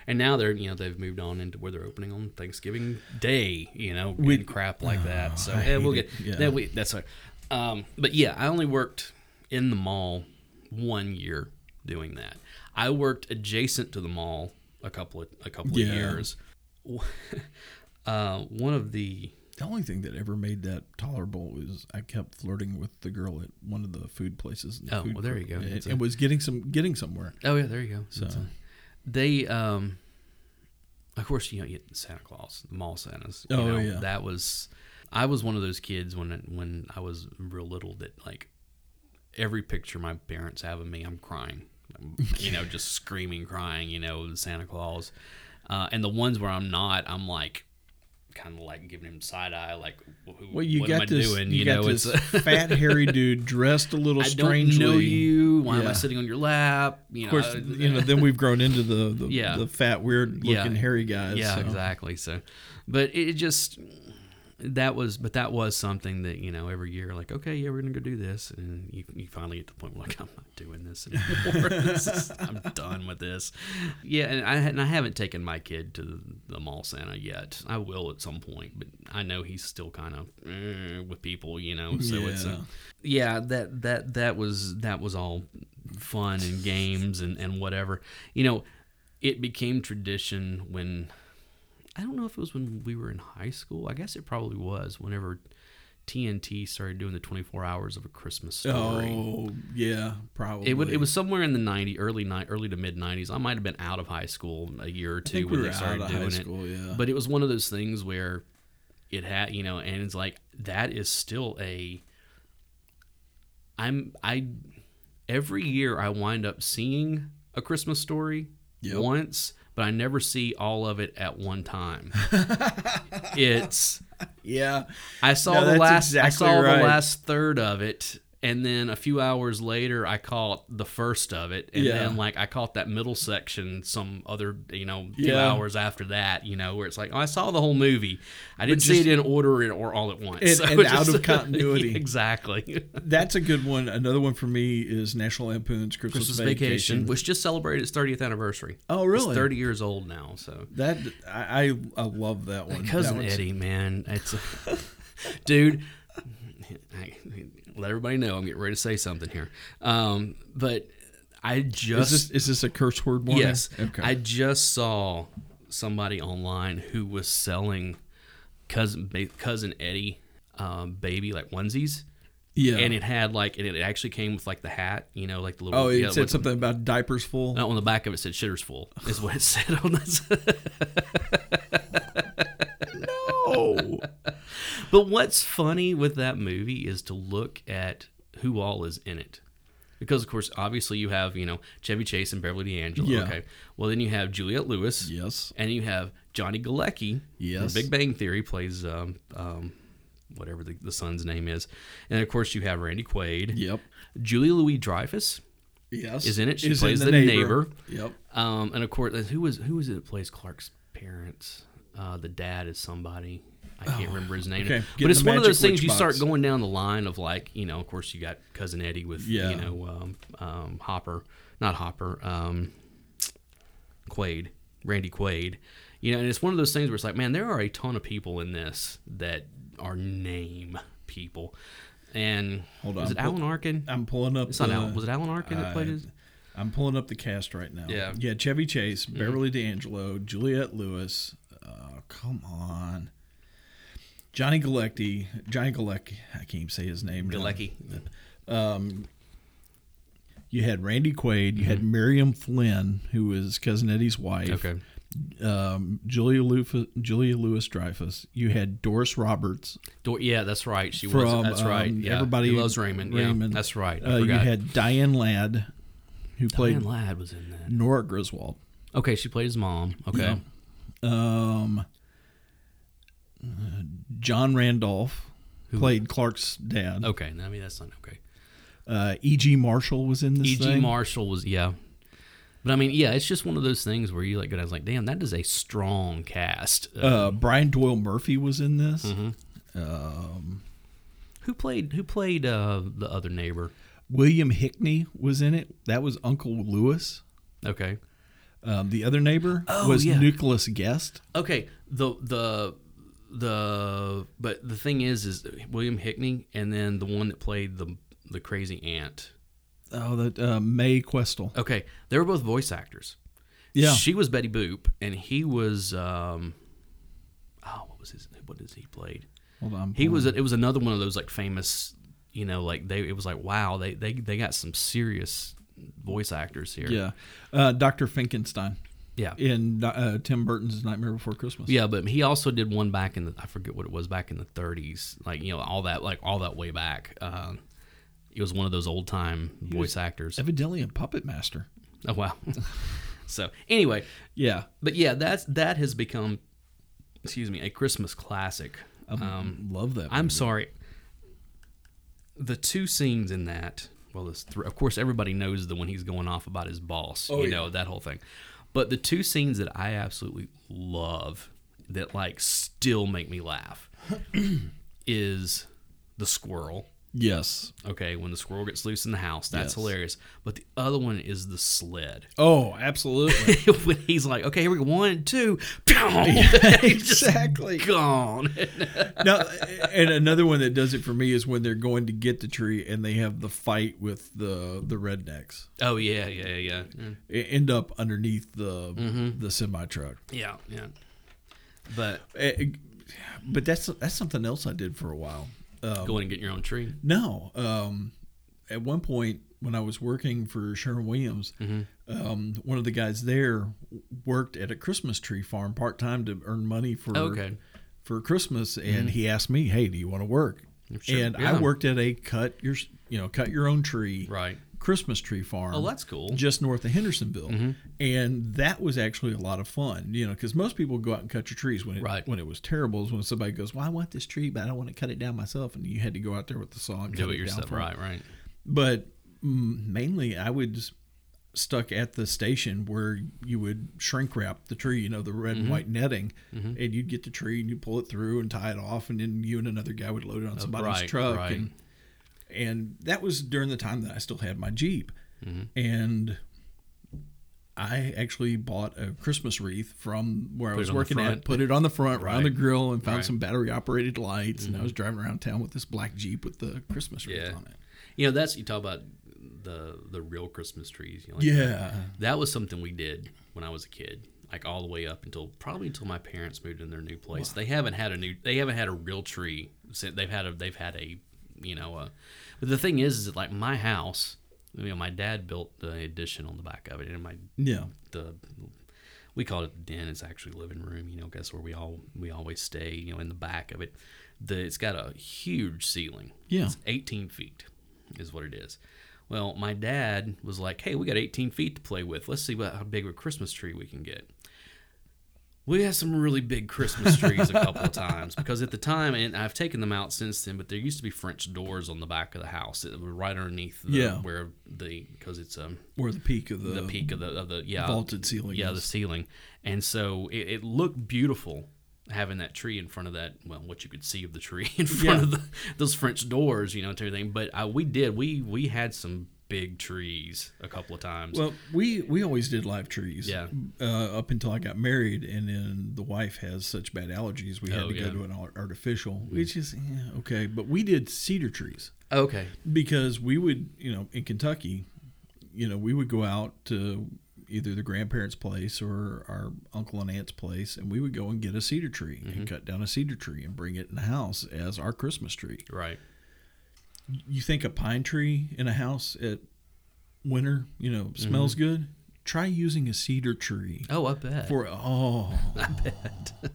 And now they're you know they've moved on into where they're opening on Thanksgiving Day, you know, We- and crap like that. So yeah, we'll get it. Yeah. that. We that's right. Um, but yeah, I only worked in the mall one year doing that. I worked adjacent to the mall a couple of a couple Yeah. of years. Uh, one of the The only thing that ever made that tolerable is I kept flirting with the girl at one of the food places. the Oh, food well, there you go. A- and was getting some getting somewhere. oh yeah, there you go. So they um of course you know you get Santa Claus, the mall Santas. You Oh, know, yeah. that was I was one of those kids when when I was real little that like every picture my parents have of me, I'm crying, you know, just screaming, crying, you know, Santa Claus, uh, and the ones where I'm not, I'm like kind of like giving him side eye, like who, well, you what got am I this. doing? You, got know, this it's fat hairy dude dressed a little I strangely. don't know you. Why am I sitting on your lap? You Of course, know, you know. Then we've grown into the the, Yeah. the fat, weird looking, Yeah. hairy guys. Yeah, so. exactly. So, but it just that was but that was something that you know every year like okay yeah we're gonna go do this and you, you finally get to the point where like i'm not doing this anymore. This is- i'm done with this. Yeah and i and i haven't taken my kid to the mall santa yet. I will at some point but i know he's still kind of eh, with people you know so it's Yeah. a, yeah that that that was that was all fun and games and and whatever. You know it became tradition when I don't know if it was when we were in high school. I guess it probably was whenever TNT started doing the 24 hours of a Christmas story. Oh, yeah, probably. It would. It was somewhere in the 90 early ni- early to mid 90s. I might have been out of high school a year or two when we they started out of doing high it. school, yeah. But it was one of those things where it had, you know, and it's like that is still a. I'm I, every year I wind up seeing a Christmas story Yep. once, but I never see all of it at one time. it's yeah. I saw No, the last I saw right. the last third of it and then a few hours later I caught the first of it and Yeah. then like I caught that middle section some other you know few Yeah. hours after that you know where it's like oh, I saw the whole movie I didn't see it in order or all at once And- So and it's out of continuity. exactly That's a good one. Another one for me is National Lampoon's Christmas, Christmas Vacation. Vacation which just celebrated its 30th anniversary Oh, it's really? 30 years old now so That I, I I love that one. cousin That Eddie, man, it's dude. I, let everybody know I'm getting ready to say something here. Um, but I Is just this is this a curse word warning? yes, Okay. I just saw somebody online who was selling cousin cousin Eddie um, baby like onesies. yeah. And it had like, and it actually came with like the hat, you know, like the little. oh, it yeah, said something about diapers full. no, on the back of it said "shitters full" is what it said on this. But what's funny with that movie is to look at who all is in it. Because of course, obviously you have, you know, Chevy Chase and Beverly D'Angelo. Yeah. Okay. Well then you have Juliette Lewis. yes. And you have Johnny Galecki Yes. Big Bang Theory plays um, um, whatever the, the son's name is. And of course you have Randy Quaid. Yep. Julia Louis Dreyfus Yes. is in it. She Is plays in the, neighbor. Yep. Um, and of course, who was who was it that plays Clark's parents? Uh, the dad is somebody. I can't remember his name. Oh, okay. But it's one of those things you start going down the line of like, you know, of course you got cousin Eddie with, Yeah. you know, um, um, Hopper, not Hopper, um, Quaid, Randy Quaid. You know, and it's one of those things where it's like, man, there are a ton of people in this that are name people. And Hold was on, it Alan Arkin? I'm pulling up. It's not Alan. Was it Alan Arkin that played I- his? I'm pulling up the cast right now. Yeah. Mm-hmm. Yeah. Chevy Chase, Beverly D'Angelo, Juliette Lewis. Uh, come on. Johnny Galecki. Johnny Galecki. I can't even say his name. Galecki. You had Randy Quaid. You had Miriam Flynn, who was cousin Eddie's wife. Okay. Um, Julia Lewis, Julia Louis Dreyfus. You had Doris Roberts. Dor- yeah, that's right. She was. From, That's right. um, Yeah, Everybody He loves Raymond. Raymond. Yeah, that's right. I Uh, you had Diane Ladd, who played Diane Ladd was in that. Nora Griswold. Okay, she played his mom. Okay. Yeah. Um, uh, John Randolph played Clark's dad. Okay. I mean, that's not okay. Uh, E.G. Marshall was in this E.G. Marshall was yeah. But I mean, yeah, it's just one of those things where you like, I was like, damn, that is a strong cast. Uh, uh, Brian Doyle Murray was in this. Mm-hmm. Um, who played Who played uh, the other neighbor? William Hickey was in it. That was Uncle Lewis. Okay. Um, the other neighbor Oh, was yeah. Nicholas Guest. Okay. The the the but the thing is, is William Hickey, and then the one that played the the crazy aunt. Oh, that uh, Mae Questel. Okay, they were both voice actors. Yeah. she was Betty Boop, and he was um, oh, what was his? What is he played? Hold on. He was. It was another one of those like famous. You know, like they. It was like wow, they they they got some serious voice actors here. Yeah. Uh, Dr. Finkelstein yeah, in uh, Tim Burton's Nightmare Before Christmas. yeah. But he also did one back in the. I forget what it was back in the 30s. Like you know, all that like all that way back. Um, he was one of those old time voice actors. Evidently a puppet master. Oh wow. so anyway, Yeah. but yeah, that's that has become, excuse me, a Christmas classic. Um, Love that. I'm sorry. The two scenes in that, well, of course everybody knows the when he's going off about his boss, Oh, you yeah. know that whole thing. But the two scenes that I absolutely love, that like still make me laugh, is the squirrel. Yes. Okay, when the squirrel gets loose in the house, that's Yes. hilarious. But the other one is the sled. Oh, absolutely. when he's like, okay, here we go, one, two, just exactly. gone. now, and another one that does it for me is when they're going to get the tree and they have the fight with the the rednecks. oh yeah, yeah, yeah, yeah, end up underneath the the semi truck. yeah, yeah. But Eh, But that's that's something else I did for a while. Um, going and getting your own tree. No. Um, at one point, when I was working for Sherwin Williams, Mm-hmm. um, one of the guys there worked at a Christmas tree farm part time to earn money for Okay. for Christmas, and he asked me, "Hey, do you want to work?" Mm-hmm. Sure, And yeah. I worked at a cut your you know cut your own tree Right. Christmas tree farm. Oh, that's cool. Just north of Hendersonville, Mm-hmm. and that was actually a lot of fun. You know, because most people go out and cut your trees when it Right. when it was terrible. Is when somebody goes, "Well, I want this tree, but I don't want to cut it down myself," and you had to go out there with the saw and Do cut it yourself. Right, right. But mm, mainly, I was stuck at the station where you would shrink wrap the tree, you know, the red and white netting, and you'd get the tree and you pull it through and tie it off, and then you and another guy would load it on somebody's right, truck, right. and and that was during the time that I still had my Jeep, mm-hmm. and. I actually bought a Christmas wreath from where I was it on the working at, put it on the front, right on the grill, and found Right. some battery operated lights. And I mm-hmm. was driving around town with this black Jeep with the Christmas wreath Yeah. on it. You know, that's you talk about the the real Christmas trees. You know, like Yeah. that was something we did when I was a kid, like all the way up until probably until my parents moved in their new place. They haven't had a new, they haven't had a real tree since they've had a, they've had a, you know, but the thing is, is that like my house, you know, my dad built the addition on the back of it, and my Yeah. the we call it the den. It's actually living room. You know, guess where we all we always stay. You know, in the back of it, the it's got a huge ceiling. Yeah. it's 18 feet, is what it is. Well, my dad was like, "Hey, we got 18 feet to play with. Let's see what, how big of a Christmas tree we can get." We had some really big Christmas trees a couple of times because at the time, and I've taken them out since then, but there used to be French doors on the back of the house. It was right underneath, the, Yeah. where the because it's um Or the peak of the, the peak of the of the yeah vaulted ceiling yeah is. the ceiling and so it, it looked beautiful having that tree in front of that well what you could see of the tree in front Yeah. of the, those french doors you know and everything but uh, we did we we had some big trees a couple of times Well, we we always did live trees. Yeah. Uh, up until I got married, and then the wife has such bad allergies, we had Oh, to yeah. Go to an art- artificial, which is yeah, okay. But we did cedar trees okay because we would, you know, in Kentucky, you know, we would go out to either the grandparents' place or our uncle and aunt's place, and we would go and get a cedar tree Mm-hmm. and cut down a cedar tree and bring it in the house as our Christmas tree. right you think a pine tree in a house at winter, you know, smells good. Try using a cedar tree oh i bet for oh. I bet.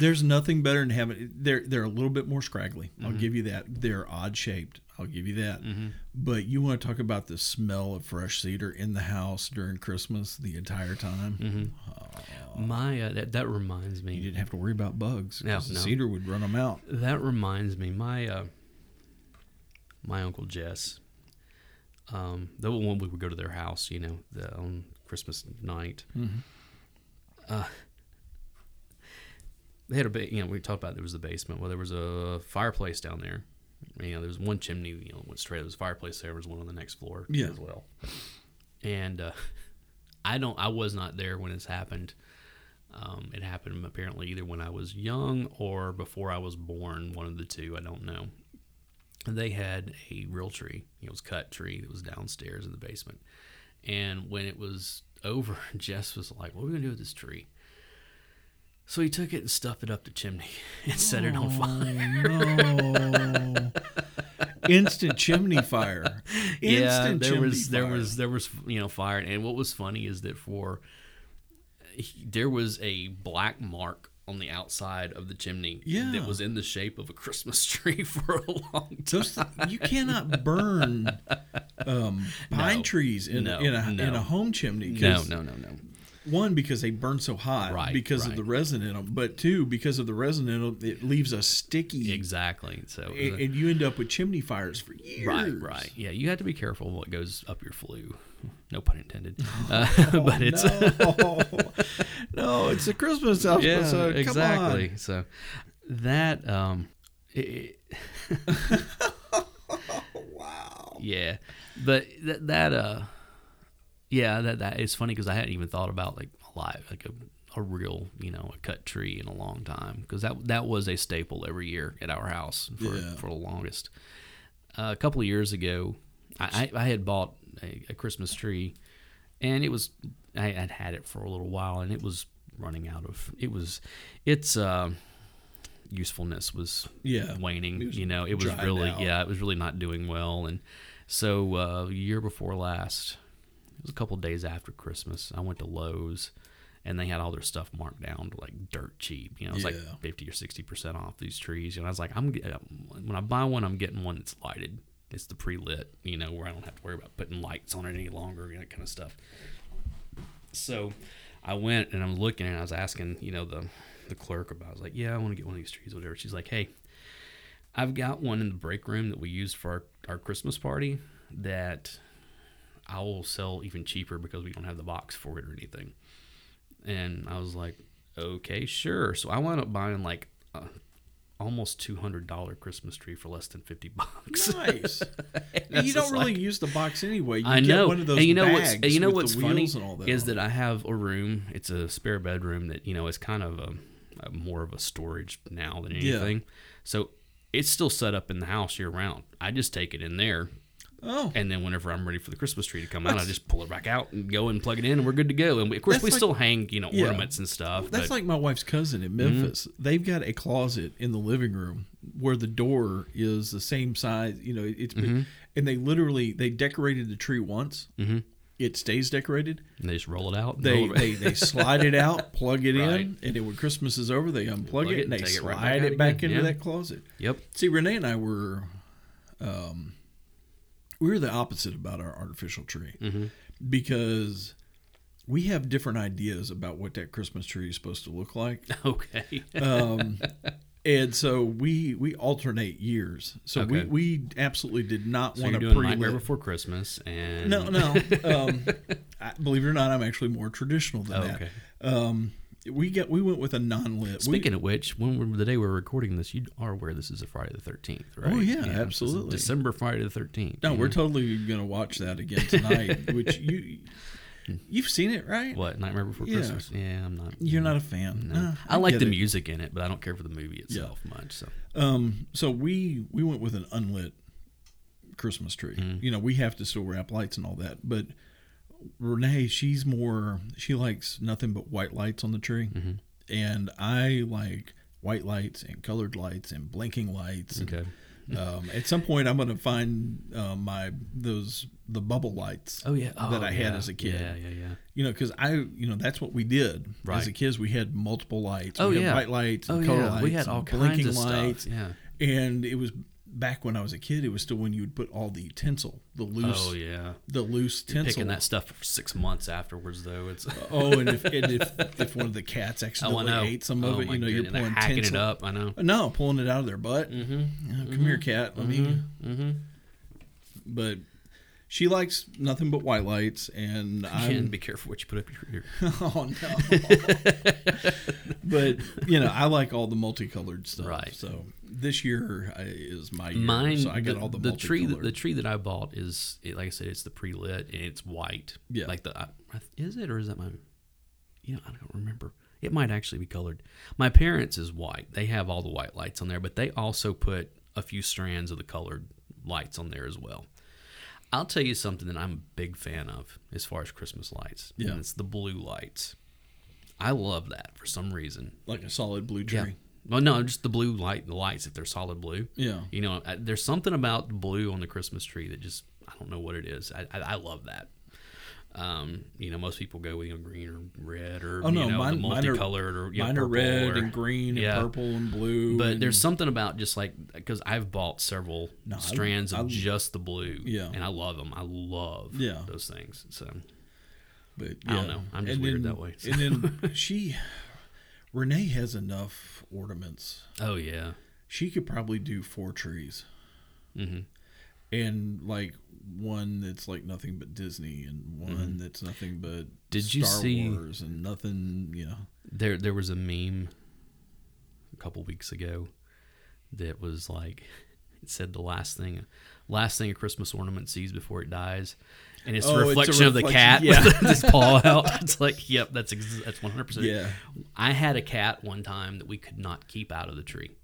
There's nothing better than having they're they're a little bit more scraggly. I'll give you that. They're odd shaped. I'll give you that. But you want to talk about the smell of fresh cedar in the house during Christmas the entire time. my uh, that, that reminds me. You didn't have to worry about bugs No, no. cedar would run them out. That reminds me, my uh, my uncle Jess, um, the one we would go to their house, you know, the, on Christmas night. Uh, they had a ba- you know we talked about there was the basement. Well, there was a fireplace down there. You know, there was one chimney. You know, went straight. There was a fireplace there. There was one on the next floor Yeah. as well. And uh, I don't. I was not there when this happened. Um, it happened apparently either when I was young or before I was born, one of the two. I don't know. And they had a real tree. It was cut tree that was downstairs in the basement. And when it was over, Jess was like, "What are we gonna do with this tree?" So he took it and stuffed it up the chimney and set it on oh, fire. no. Instant chimney fire. Instant yeah, there chimney was there fire. was there was you know fire, and what was funny is that for he, there was a black mark on the outside of the chimney Yeah. that was in the shape of a Christmas tree for a long time. Those, you cannot burn um, pine No. trees in, No, in, a, in a home chimney. No, no, no, no. One, because they burn so hot Right, because of the resin in them. But two, because of the resin in them, it leaves a sticky. Exactly. So And, and you end up with chimney fires for years. right, right. Yeah, you have to be careful what goes up your flue. No pun intended. Uh, but it's no, no, it's a Christmas yeah, episode. Come exactly. on. So, that um, it, wow. yeah, but that that uh, yeah, that that is funny because I hadn't even thought about like a live like a a real you know a cut tree in a long time because that that was a staple every year at our house for Yeah. for the longest. Uh, a couple of years ago, I, I I had bought a, a Christmas tree, and it was I had had it for a little while, and it was running out of it was its uh, usefulness was Yeah. waning. Was you know, it was really out. yeah, it was really not doing well, and so uh, year before last, it was a couple days after Christmas. I went to Lowe's, and they had all their stuff marked down to like dirt cheap. You know, it was like fifty or sixty percent off these trees. And I was like, I'm get- when I buy one, I'm getting one that's lighted. It's the pre lit, you know, where I don't have to worry about lights on it any longer, and that kind of stuff. So I went and I'm looking and I was asking, you know, the the clerk about. I was like, yeah, I want to get one of these trees, whatever. She's like, hey, I've got one in the break room that we used for our, our Christmas party that I will sell even cheaper because we don't have the box for it or anything. And I was like, okay, sure. So I wound up buying like almost two hundred dollar Christmas tree for less than fifty bucks. Nice. You don't really like- use the box anyway. You I get know. one of those and you know what's and you know what's funny that is that I have a room. It's a spare bedroom that you know is kind of a, a more of a storage now than Yeah. anything. So it's still set up in the house year round. I just take it in there, Oh, and then whenever I'm ready for the Christmas tree to come out, I just pull it back out and go and plug it in, and we're good to go. And we, of course, That's we like- still hang you know Yeah. ornaments and stuff. that's but like my wife's cousin in Memphis. They've got a closet in the living room where the door is the same size. You know, it's and they literally they decorated the tree once. Mhm. It stays decorated. and they just roll it out. They it- they, they slide it out, plug it Right. in, and then when Christmas is over, they unplug Plug it and they take it slide right back it back into Yeah. that closet. yep. See, Renee and I were, um, we were the opposite about our artificial tree Mhm. because we have different ideas about what that Christmas tree is supposed to look like. Okay. Um, and so we we alternate years. So we, Okay. we absolutely did not so want to pre Nightmare Before Christmas, and No, no. Um, I, believe it or not, I'm actually more traditional than Oh, that. okay. Um, we get we went with a non-lit. We- Speaking of which, when we're, the day we're recording this, you are aware this is a Friday the thirteenth, right? Oh, yeah, is absolutely. December Friday the thirteenth. no, we're totally gonna watch that again tonight. which you you've seen it, right? what Nightmare Before Yeah. Christmas? Yeah, I'm not. You're not a fan. No. Nah, I like the it. music in it, but I don't care for the movie itself much. So Um, so we we went with an unlit Christmas tree. Mm-hmm. You know, we have to still wrap lights and all that, but Renee, she's more she likes nothing but white lights on the tree, Mm-hmm. and I like white lights and colored lights and blinking lights. and, okay. um, at some point, I'm going to find uh, my those the bubble lights. Oh yeah, that Oh, I had yeah. as a kid. Yeah, yeah, yeah. You know, because I, you know, that's what we did as a kids. We had multiple lights. Oh, we had yeah. white lights Oh color yeah, lights. we had all kinds of lights. stuff. Yeah. And it was back when I was a kid. It was still when you would put all the tinsel, the loose, Oh yeah. the loose tinsel. Picking that stuff for six months afterwards, though, it's. Oh, and if and if, if one of the cats Oh, accidentally ate some of Oh, it, you know, you're goodness, pulling hacking tinsel. it up. I know. No, pulling it out of their butt. Mm-hmm. come here, cat. Let me. Mm-hmm. But she likes nothing but white lights, and And I'm. be careful what you put up your ear. oh no. but you know, I like all the multicolored stuff. Right. So this year is my year. Mine, so I got the, all the, the tree. That, the tree that I bought is, like I said, it's the pre-lit and it's white. Yeah. Like the, I, I- is it or is that my? You know, I don't remember. It might actually be colored. My parents is white. They have all the white lights on there, but they also put a few strands of the colored lights on there as well. I'll tell you something that I'm a big fan of as far as Christmas lights. Yeah. And it's the blue lights. I love that for some reason. like a solid blue Yeah. tree. Well, no, just the blue light, the lights if they're solid blue. Yeah. You know, I- there's something about blue on the Christmas tree that just I don't know what it is. I I, I love that. Um, you know, most people go with you know green or red or Oh no, you know mine, the mine are multicolored or you know, mine are red or- and green yeah. and purple and blue. But and- there's something about just like because I've bought several No, I- strands of I- just the blue, Yeah. and I love them. I love Yeah. those things. So but I don't know. I'm just And weird then- that way, so. And then she, Renee has enough ornaments. oh yeah, She could probably do four trees, Mm-hmm. and like one that's like nothing but Disney, and one that's nothing but Mm-hmm. Did Star you see- Wars, and nothing. You know, there there was a meme a couple weeks ago that was like it said the last thing last thing a Christmas ornament sees before it dies. And it's Oh, a it's reflection of the cat yeah. with this paw out. It's like, yep, that's ex- that's one hundred percent. Yeah. I had a cat one time that we could not keep out of the tree.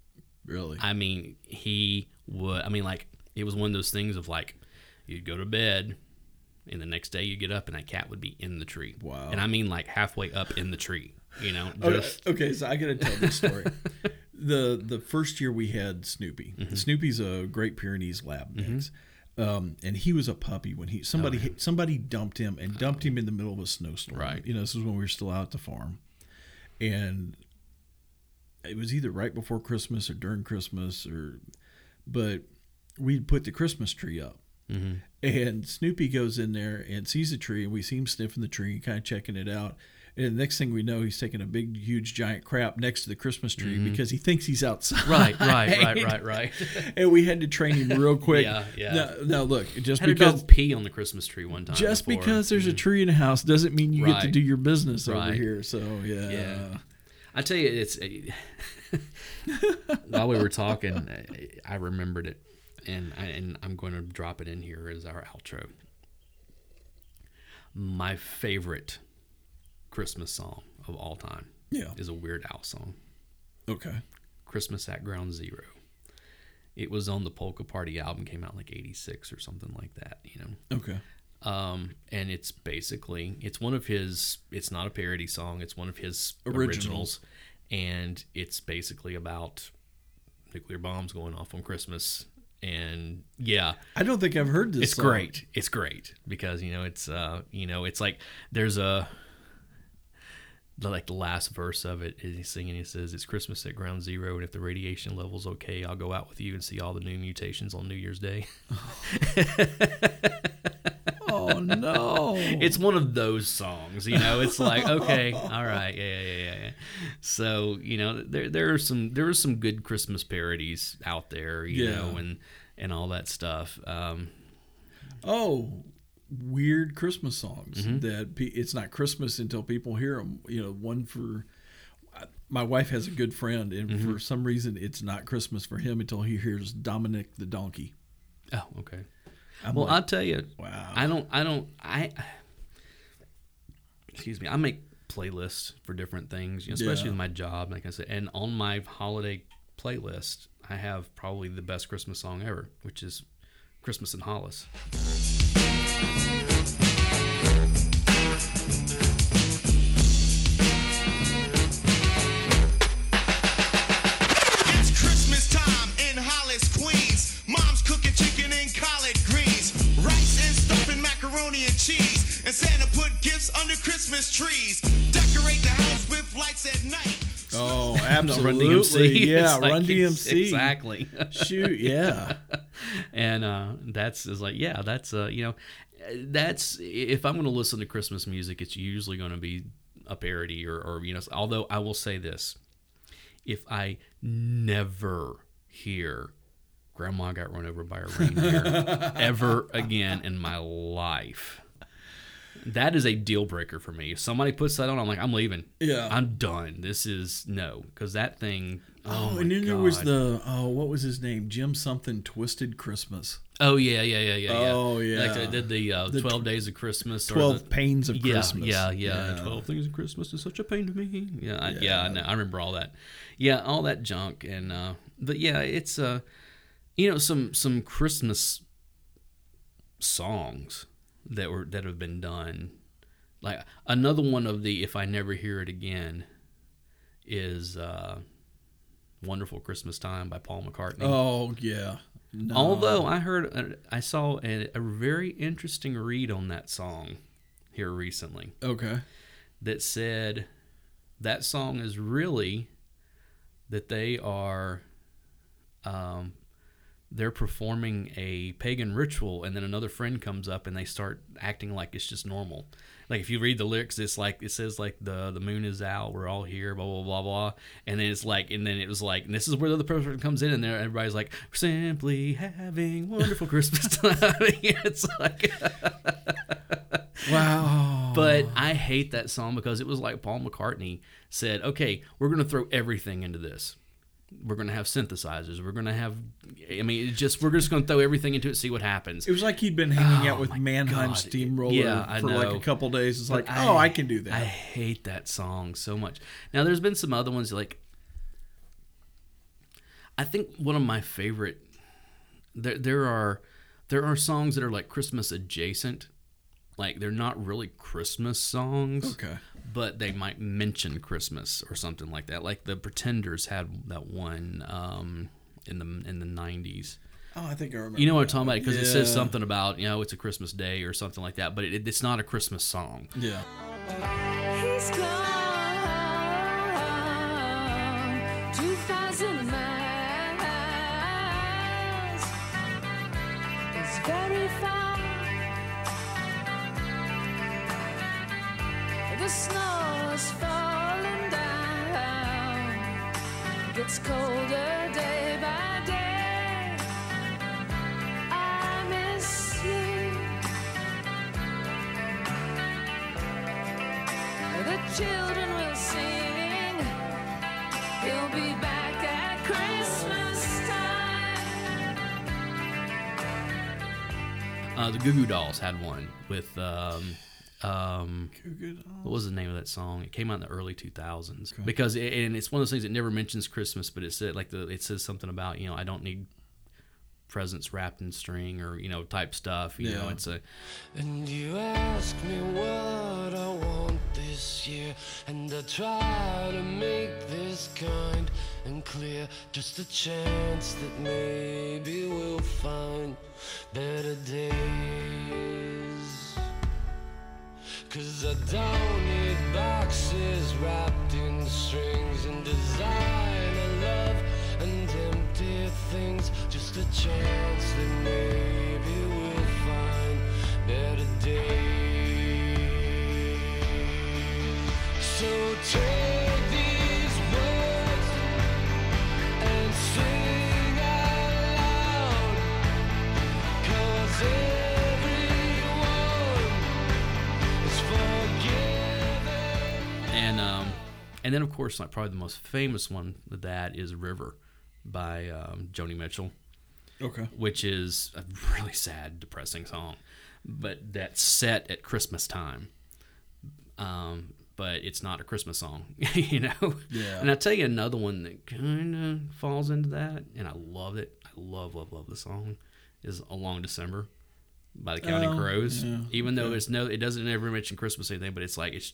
Really? I mean, he would. I mean, like it was one of those things of like you'd go to bed, and the next day you get up, and that cat would be in the tree. Wow. And I mean, like halfway up in the tree. You know, Okay, just okay, so I gotta tell this story. the The first year we had Snoopy. Mm-hmm. Snoopy's a Great Pyrenees lab mix, um, and he was a puppy when he somebody Oh, somebody dumped him and dumped him in the middle of a snowstorm. Right. You know, this is when we were still out at the farm, and it was either right before Christmas or during Christmas or, but we'd put the Christmas tree up. Mm-hmm. And Snoopy goes in there and sees the tree, and we see him sniffing the tree, kind of checking it out. And the next thing we know, he's taking a big, huge, giant crap next to the Christmas tree because he thinks he's outside. Mm-hmm. right, right, right, right, right. and we had to train him real quick. Yeah, yeah. Now, now look, just Had a because pee on the Christmas tree one time. just before. because there's a tree in a house doesn't mean you get to do your business over here. So yeah, Yeah. I tell you, it's while we were talking, I remembered it, and I, and I'm going to drop it in here as our outro. My favorite Christmas song of all time yeah. is a Weird Al song, Okay. "Christmas at Ground Zero. It was on the Polka Party album, came out like '86 or something like that. You know, Okay. um, and it's basically it's one of his. It's not a parody song. It's one of his Originals. originals, and it's basically about nuclear bombs going off on Christmas. And yeah, I don't think I've heard this. it's song. great. It's great because you know it's uh you know it's like there's a like the last verse of it is he's singing. He says, "It's Christmas at Ground Zero, and if the radiation level's okay, I'll go out with you and see all the new mutations on New Year's Day." Oh no! it's one of those songs, you know. It's like, okay, all right, yeah, yeah, yeah, yeah, yeah. So you know, there there are some there are some good Christmas parodies out there, you Yeah. know, and and all that stuff. Um, oh, weird Christmas songs Mm-hmm. that pe- it's not Christmas until people hear them. You know, one for my wife has a good friend, and Mm-hmm. for some reason, it's not Christmas for him until he hears Dominic the donkey. oh, okay. I'm Well, like, I'll tell you, wow. I don't, I don't, I. Excuse me. I make playlists for different things, you know, especially Yeah. with my job, like I said. And on my holiday playlist, I have probably the best Christmas song ever, which is "Christmas in Hollis." Under Christmas trees. Decorate the house with lights at night. oh, Run absolutely. DMC. Yeah, like- Run DMC. Exactly. Shoot, yeah. and uh, that's is like yeah that's uh, you know that's if i'm going to listen to christmas music it's usually going to be a parody or, or you know although i will say this if i never hear grandma got run over by a reindeer ever again in my life that is a deal breaker for me if somebody puts that on i'm like i'm leaving Yeah. i'm done this is no because that thing oh, Oh, and then there was the oh, what was his name? Jim something Twisted Christmas. Oh yeah, yeah, yeah, yeah. yeah. Oh, Like yeah. they did the, uh, Twelve Days of Christmas. or Twelve the, Pains of yeah, Christmas. Yeah, yeah, yeah. Twelve Things of Christmas is such a pain to me. Yeah, I, yeah. I, know, I remember all that. Yeah, all that junk, and uh, but yeah, it's uh, you know, some some Christmas songs that were that have been done. Like another one of the "If I Never Hear It Again" is uh, "Wonderful Christmas Time" by Paul McCartney. Oh yeah. No. Although I heard, uh, I saw a, a very interesting read on that song here recently Okay. that said that song is really that they are, um, they're performing a pagan ritual, and then another friend comes up and they start acting like it's just normal. Like if you read the lyrics, it's like it says like the the moon is out, we're all here, blah blah blah blah, and then it's like, and then it was like, and this is where the other person comes in, and there everybody's like, simply having wonderful Christmas time. it's like, Wow. but I hate that song because it was like Paul McCartney said, "Okay, we're going to throw everything into this. We're gonna have synthesizers. We're gonna have. I mean, it just we're just gonna throw everything into it, see what happens. It was like he'd been hanging out Oh with my Mannheim God. Steamroller Yeah, I for like a couple days. It's like, But oh, I can do that. I hate that song so much. Now, there's been some other ones like. I think one of my favorite. There, there are, there are songs that are like Christmas adjacent, like they're not really Christmas songs. okay. But they might mention Christmas or something like that. Like the Pretenders had that one um, in the in the '90s. Oh, I think I remember. You know what I'm talking about because it says something about you know it's a Christmas day or something like that, but it, it's not a Christmas song. Yeah. He's gone 2,000 miles. It's very far. The snow is falling down. Gets colder day by day. I miss you. The children will sing. He'll be back at Christmas time. Uh, the Goo Goo Dolls had one with um, um, what was the name of that song? It came out in the early 2000s because it, and it's one of those things that never mentions Christmas, but it said like the it says something about you know I don't need presents wrapped in string or you know type stuff. You know, it's a And you ask me what I want this year, and I try to make this kind and clear. Just a chance that maybe we'll find better days. Cause I don't need boxes wrapped in strings and designer love and empty things. Just a chance that maybe and then of course like probably the most famous one of that is River by um, Joni Mitchell. Okay. which is a really sad, depressing song, but that's set at Christmas time. Um, but it's not a Christmas song, you know. Yeah. And I'll tell you another one that kind of falls into that, and I love it. I love, love, love the song. Is "A Long December" by the Counting Oh, Crows. yeah, Even though it's no, it doesn't ever mention Christmas or anything, but it's like it's,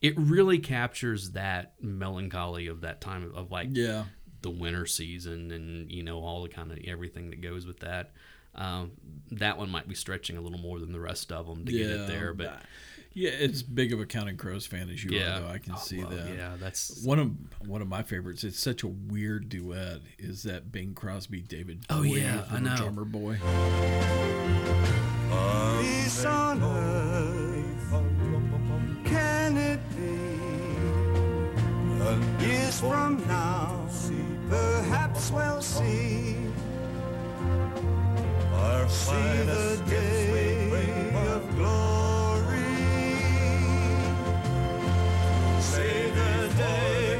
it really captures that melancholy of that time of, of like Yeah. the winter season and you know all the kind of everything that goes with that. Um, that one might be stretching a little more than the rest of them to get it there, but yeah, it's big of a Counting Crows fan as you yeah, are, though. I can Oh, see well, that. Yeah, that's One of one of my favorites. It's such a weird duet. Is that Bing Crosby, David? Oh, Bowie, yeah, I know. Drummer Boy. Years from now, perhaps we'll see. See the day of glory. Say the day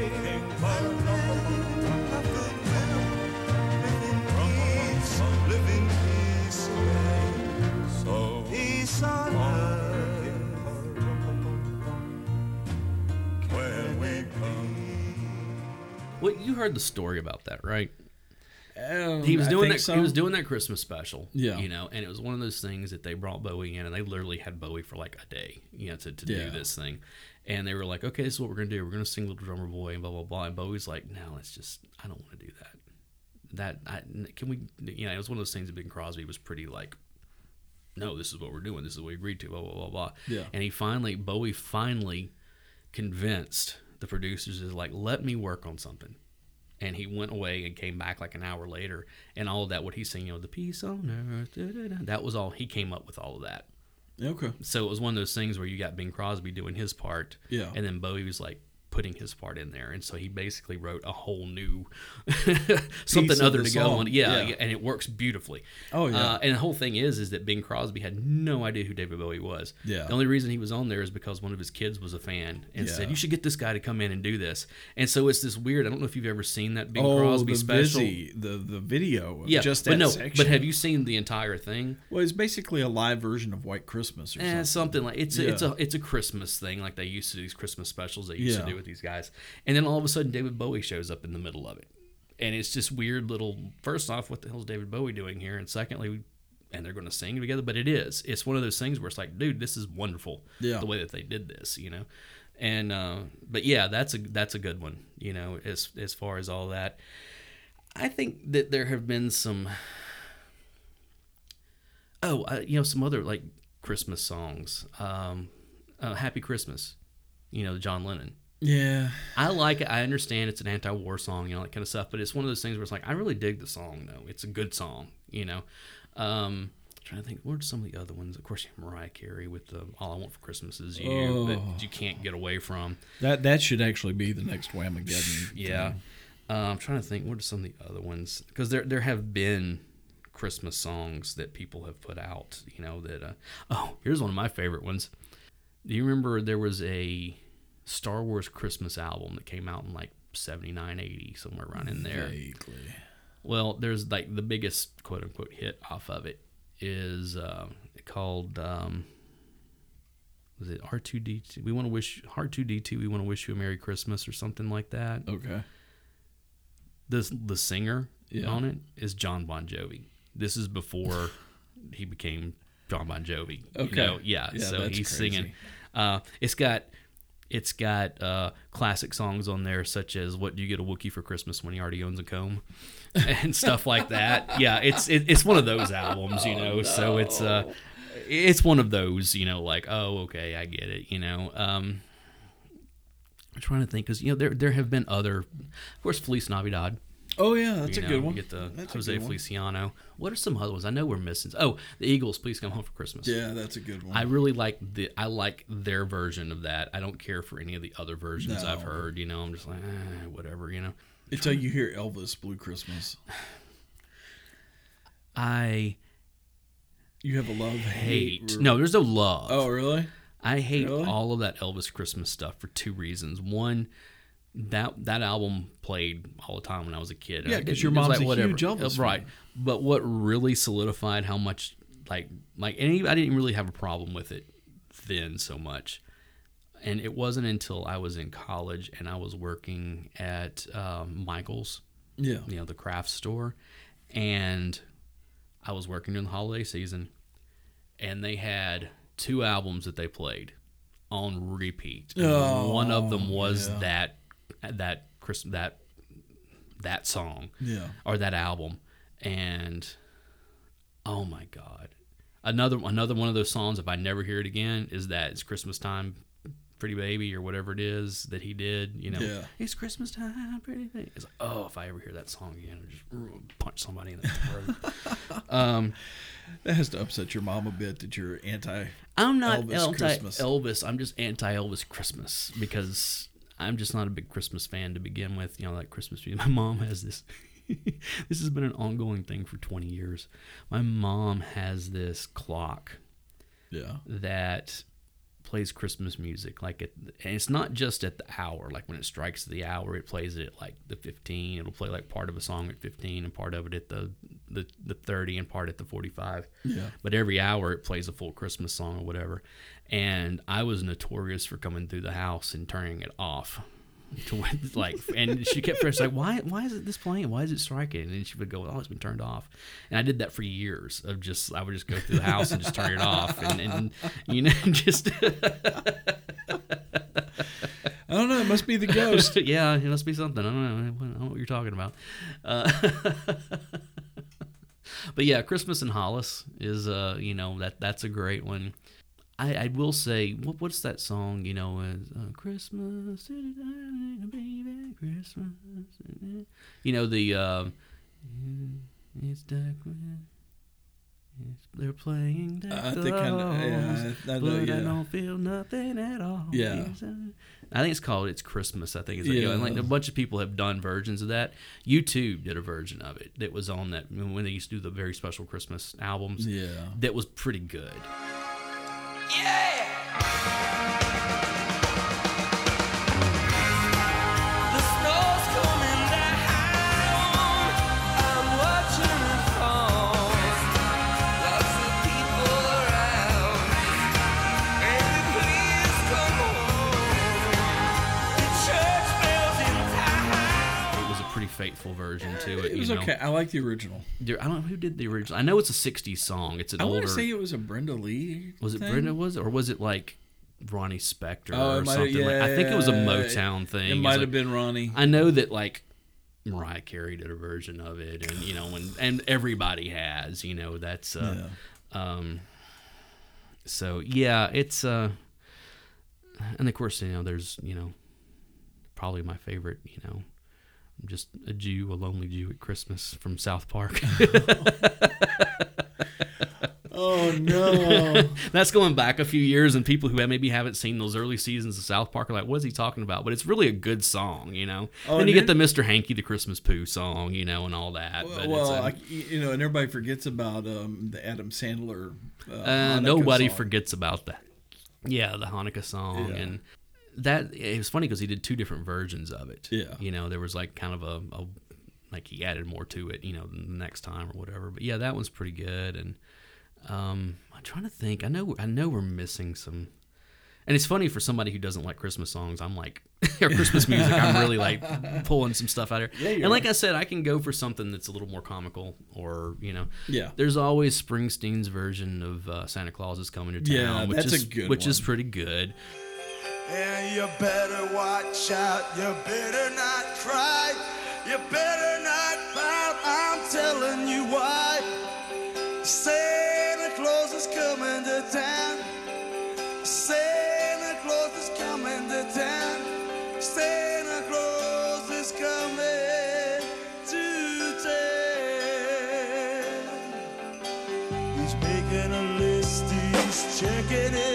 well. You heard the story about that, right? Um, He was doing that. so. He was doing that Christmas special. Yeah. you know, and it was one of those things that they brought Bowie in, and they literally had Bowie for like a day, you know, to, to Yeah. do this thing. And they were like, "Okay, this is what we're gonna do. We're gonna sing Little Drummer Boy and blah blah blah." And Bowie's like, "No, it's just I don't want to do that. That I can we, you know, it was one of those things that Bing Crosby was pretty like." No, this is what we're doing. This is what we agreed to. Blah blah blah blah. Yeah. And he finally, Bowie finally convinced the producers is like, let me work on something. And he went away and came back like an hour later, and all of that, what he's saying, you know, the peace on earth, da, da, da, that was all. He came up with all of that. Okay. So it was one of those things where you got Bing Crosby doing his part, Yeah. and then Bowie was like putting his part in there, and so he basically wrote a whole new something other the to go on. Yeah, Yeah. yeah, and it works beautifully. Oh, yeah. Uh, and the whole thing is, is that Bing Crosby had no idea who David Bowie was. Yeah. The only reason he was on there is because one of his kids was a fan and Yeah. said, "You should get this guy to come in and do this." And so it's this weird. I don't know if you've ever seen that Bing oh, Crosby the special. Visi, the the video, of Yeah, just that but no, section. but have you seen the entire thing? Well, it's basically a live version of White Christmas or Eh, something. something like it's a, it's Yeah. a it's a Christmas thing like they used to do these Christmas specials they used Yeah. to do with these guys, and then all of a sudden David Bowie shows up in the middle of it, and it's just weird little. First off, what the hell is David Bowie doing here? And secondly, and they're going to sing together, but it is it's one of those things where it's like, dude, this is wonderful. Yeah. the way that they did this, you know, and uh, but yeah, that's a that's a good one, you know, as as far as all that. I think that there have been some oh, uh, you know, some other like Christmas songs. Um, uh, Happy Christmas, you know, John Lennon. Yeah, I like it. I understand it's an anti-war song, you know, that kind of stuff. But it's one of those things where it's like I really dig the song, though. It's a good song, you know. Um, trying to think, what are some of the other ones? Of course, you have Mariah Carey with the "All I Want for Christmas Is You" Oh. that you can't get away from. that that should actually be the next Whamageddon. Yeah. Uh, I'm trying to think. What are some of the other ones? Because there there have been Christmas songs that people have put out. You know that. Uh, oh, here's one of my favorite ones. Do you remember there was a Star Wars Christmas album that came out in like 79, 80, somewhere around in there? Vaguely. Well, there's like the biggest quote unquote hit off of it is uh, called um, was it R two D two? We want to wish R two D two. We want to wish you a Merry Christmas or something like that. Okay. The the singer Yeah. on it is John Bon Jovi. This is before he became John Bon Jovi. you Okay. know? yeah. Yeah, so he's crazy. singing. Uh, it's got it's got uh, classic songs on there such as "What Do You Get a Wookiee for Christmas When He Already Owns a Comb" and stuff like that. Yeah, it's it, it's one of those albums, you know. So it's uh, it's one of those, you know, like oh okay, I get it, you know. Um, I'm trying to think because you know there there have been other, of course, Feliz Navidad. Oh yeah, that's you a know, good you one. Get the That's Jose. Feliciano. What are some other ones? I know we're missing. Oh, the Eagles. Please come home for Christmas. Yeah, that's a good one. I really like the I like their version of that. I don't care for any of the other versions No. I've heard. You know, I'm just like eh, whatever. You know, Until you hear Elvis Blue Christmas, I you have a love hate. hate. No, there's no love. Oh really? I hate Really? all of that Elvis Christmas stuff for two reasons. One, that that album played all the time when I was a kid. Yeah, because your mom's a huge Uh, Elvis right? fan. But what really solidified how much like like any I didn't really have a problem with it then so much. And it wasn't until I was in college and I was working at um, Michael's Yeah. you know, the craft store. And I was working during the holiday season, and they had two albums that they played on repeat. Oh, one of them was yeah. that that Chris that that song Yeah. or that album, and oh my god, another another one of those songs. If I never hear it again, is that it's Christmas time. Pretty baby, or whatever it is that he did, you know, Yeah. it's Christmas time, pretty baby. It's like, oh, if I ever hear that song again, I'll just punch somebody in the throat. um, That has to upset your mom a bit that you're anti. I'm not Elvis anti Christmas. Elvis. I'm just anti Elvis Christmas because I'm just not a big Christmas fan to begin with. You know, like Christmas music. My mom has this. this has been an ongoing thing for 20 years. My mom has this clock Yeah. that plays Christmas music. Like it, and it's not just at the hour. Like when it strikes the hour, it plays it at like the 15. It'll play like part of a song at 15 and part of it at the the, the 30 and part at the 45. Yeah. But every hour it plays a full Christmas song or whatever. And I was notorious for coming through the house and turning it off. To like, and she kept first like, why, why is it this playing? Why is it striking? And then she would go, oh, it's been turned off. And I did that for years. Of just, I would just go through the house and just turn it off, and, and you know, just I don't know. It must be the ghost. yeah, it must be something. I don't know. I don't know what you're talking about. Uh, but yeah, Christmas in Hollis is uh, you know, that that's a great one. I, I will say, what, what's that song? You know, is uh, Christmas, baby, Christmas. You know the uh, it's dark They're playing the I think I know- yeah, songs, I know, but I yeah. don't feel nothing at all. Yeah. I think it's called "It's Christmas." I think it's like, Yeah. and like a bunch of people have done versions of that. U2 did a version of it that was on that when they used to do the very special Christmas albums. Yeah. that was pretty good. The faithful version to it. It was you know. okay. I like the original. There- I don't know who did the original. I know it's a '60s song. It's an I want older. to say it was a Brenda Lee. was it. Brenda? Was it or was it like Ronnie Spector Oh, or something? like, I think it was a Motown thing. It might like- have been Ronnie. I know that like Mariah Carey did a version of it, and you know, and and everybody has. You know, that's uh, um. So yeah, it's uh, and of course you know there's you know, probably my favorite you know. I'm just a Jew, a lonely Jew at Christmas from South Park. Oh no! That's going back a few years, and people who maybe haven't seen those early seasons of South Park are like, "What is he talking about?" But it's really a good song, you know. Oh, then and you get the Mr. Hanky the Christmas Pooh song, you know, and all that. but well, it's, uh, you know, and everybody forgets about um, the Adam Sandler. Uh, uh, nobody song. forgets about that. Yeah, the Hanukkah song, Yeah. and that it was funny because he did two different versions of it. Yeah. you know, there was like kind of a, a like he added more to it, you know, the next time or whatever. But yeah, that one's pretty good, and um, I'm trying to think. I know, I know, we're missing some. And it's funny for somebody who doesn't like Christmas songs. I'm like, or Christmas music. I'm really like pulling some stuff out here. Yeah, and like right. I said, I can go for something that's a little more comical, or you know, Yeah. There's always Springsteen's version of uh, Santa Claus is coming to town, Yeah, which that's a is which is pretty good. And you better watch out, you better not cry, you better not pout, I'm telling you why. Santa Claus is coming to town. Santa Claus is coming to town. Santa Claus is coming to town. He's making a list, he's checking it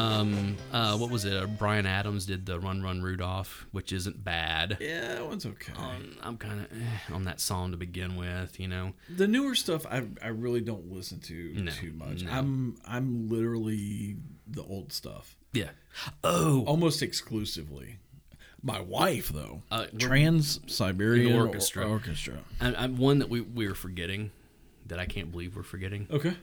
Um, uh, what was it? Uh, Bryan Adams did the Run Run Rudolph, which isn't bad. Yeah, that one's okay. Um, I'm kind of eh, on that song to begin with, you know. the newer stuff, I I really don't listen to No, too much. no. I'm I'm literally the old stuff, Yeah. Oh, almost exclusively. My wife, though, Uh, Trans Siberian Orchestra. orchestra. Orchestra. I, I'm one that we we were forgetting, that I can't believe we're forgetting. Okay.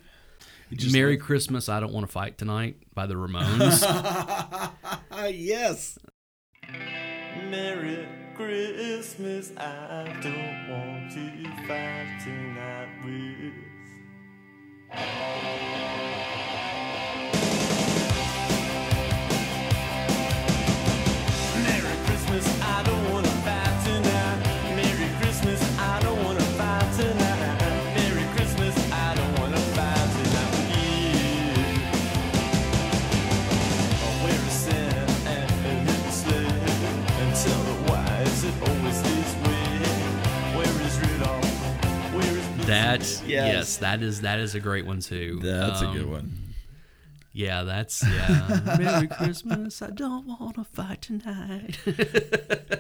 It just Merry like- Christmas, I don't want to fight tonight by the Ramones. Ah, yes. Merry Christmas, I don't want to fight tonight with. Merry Christmas, I don't wanna Where is that Yes. yes. that is that is a great one too. That's a Um, good one. Yeah, that's yeah. Merry Christmas, I don't want to fight tonight.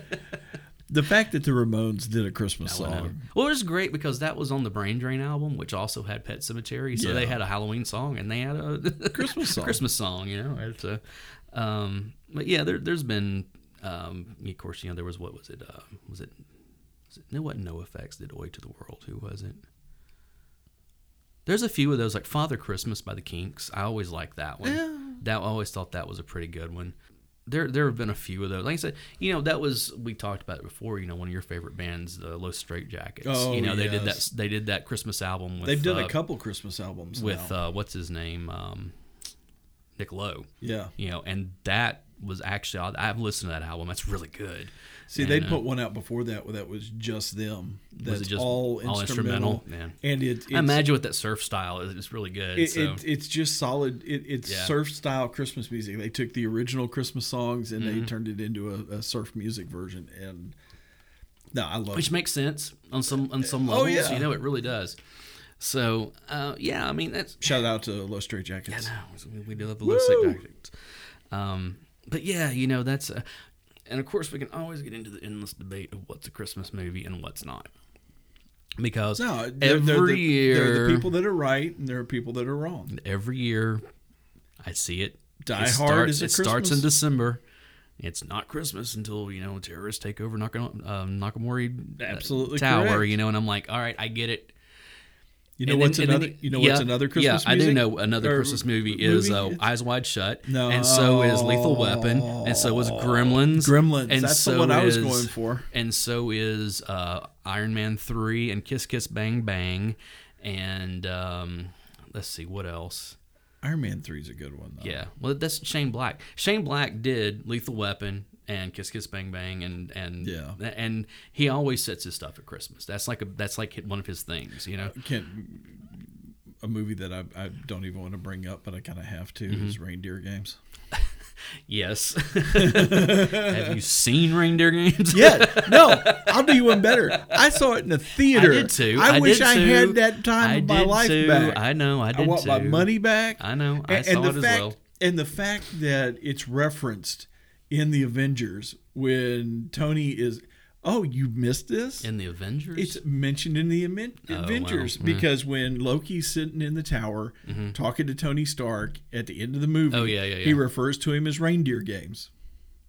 The fact that the Ramones did a Christmas song. Well, it was great because that was on the Brain Drain album, which also had Pet Sematary. So they had a Halloween song and they had a Christmas song. Christmas song. You know, it's a, um, but yeah, there, there's been, um, of course, you know, there was what was it? Uh, was it? Was it no, what NOFX did "Oi to the World"? Who was it? There's a few of those, like Father Christmas by the Kinks. I always like that one. Yeah. That I always thought that was a pretty good one. There, there have been a few of those. Like I said, you know, that was we talked about it before. You know, one of your favorite bands, the Los Straitjackets. Oh, you know, they did that. They did that Christmas album. With, They've done uh, a couple Christmas albums with uh, what's his name, um, Nick Lowe. yeah. You know, and that was actually I- I've listened to that album. That's really good. See, And, they'd uh, put one out before that where that was just them. That's it just all all instrumental. instrumental? Man. And it, it's, I imagine with that surf style, it- it's really good. it, so it, it's just solid. It, it's Yeah. surf style Christmas music. They took the original Christmas songs and Mm-hmm. they turned it into a, a surf music version. And No, I love which makes sense on some on some Oh, levels. yeah. You know, it really does. So uh, yeah, I mean that's Shout out to Los Straitjackets. no, we- we do love the low stick tactics. Um, but yeah, you know that's, uh, and of course we can always get into the endless debate of what's a Christmas movie and what's not, because No, they're, every they're the, year, they're the people that are right, and there are people that are wrong. every year, I see it. Die it Hard starts, is a It starts in December. It's not Christmas until you know terrorists take over Nakano, um, Nakatomi uh, Absolutely Tower. correct. You know, and I'm like, all right, I get it. You know And what's then another? the- you know yeah, what's another Christmas? Yeah, I do know another Or Christmas movie is uh, Eyes Wide Shut, No. and so is Lethal Weapon, and so is Gremlins. Gremlins. and That's the so one I was is- going for. And so is uh, Iron Man three and Kiss Kiss Bang Bang, and um, let's see what else. Iron Man Three is a good one though. Yeah, well, that's Shane Black. Shane Black did Lethal Weapon and Kiss Kiss Bang Bang, and and Yeah. and he always sets his stuff at Christmas. That's like a that's like one of his things, you know. Can't, a movie that I, I don't even want to bring up, but I kind of have to Mm-hmm. is Reindeer Games. Yes. Have you seen Reindeer Games? Yeah, no, I'll do you one better. I saw it in the theater. I did too. I, wish did I too. had that time I of my life too. back. I know. I did. I want too. my money back. I know. I and, saw and it as well. And the fact that it's referenced in the Avengers when Tony is, oh, you missed this. In the Avengers. It's mentioned in the Amen- Oh, wow. Avengers Mm. because when Loki's sitting in the tower talking to Tony Stark at the end of the movie, Mm-hmm. Oh, yeah, yeah, he refers to him as reindeer games.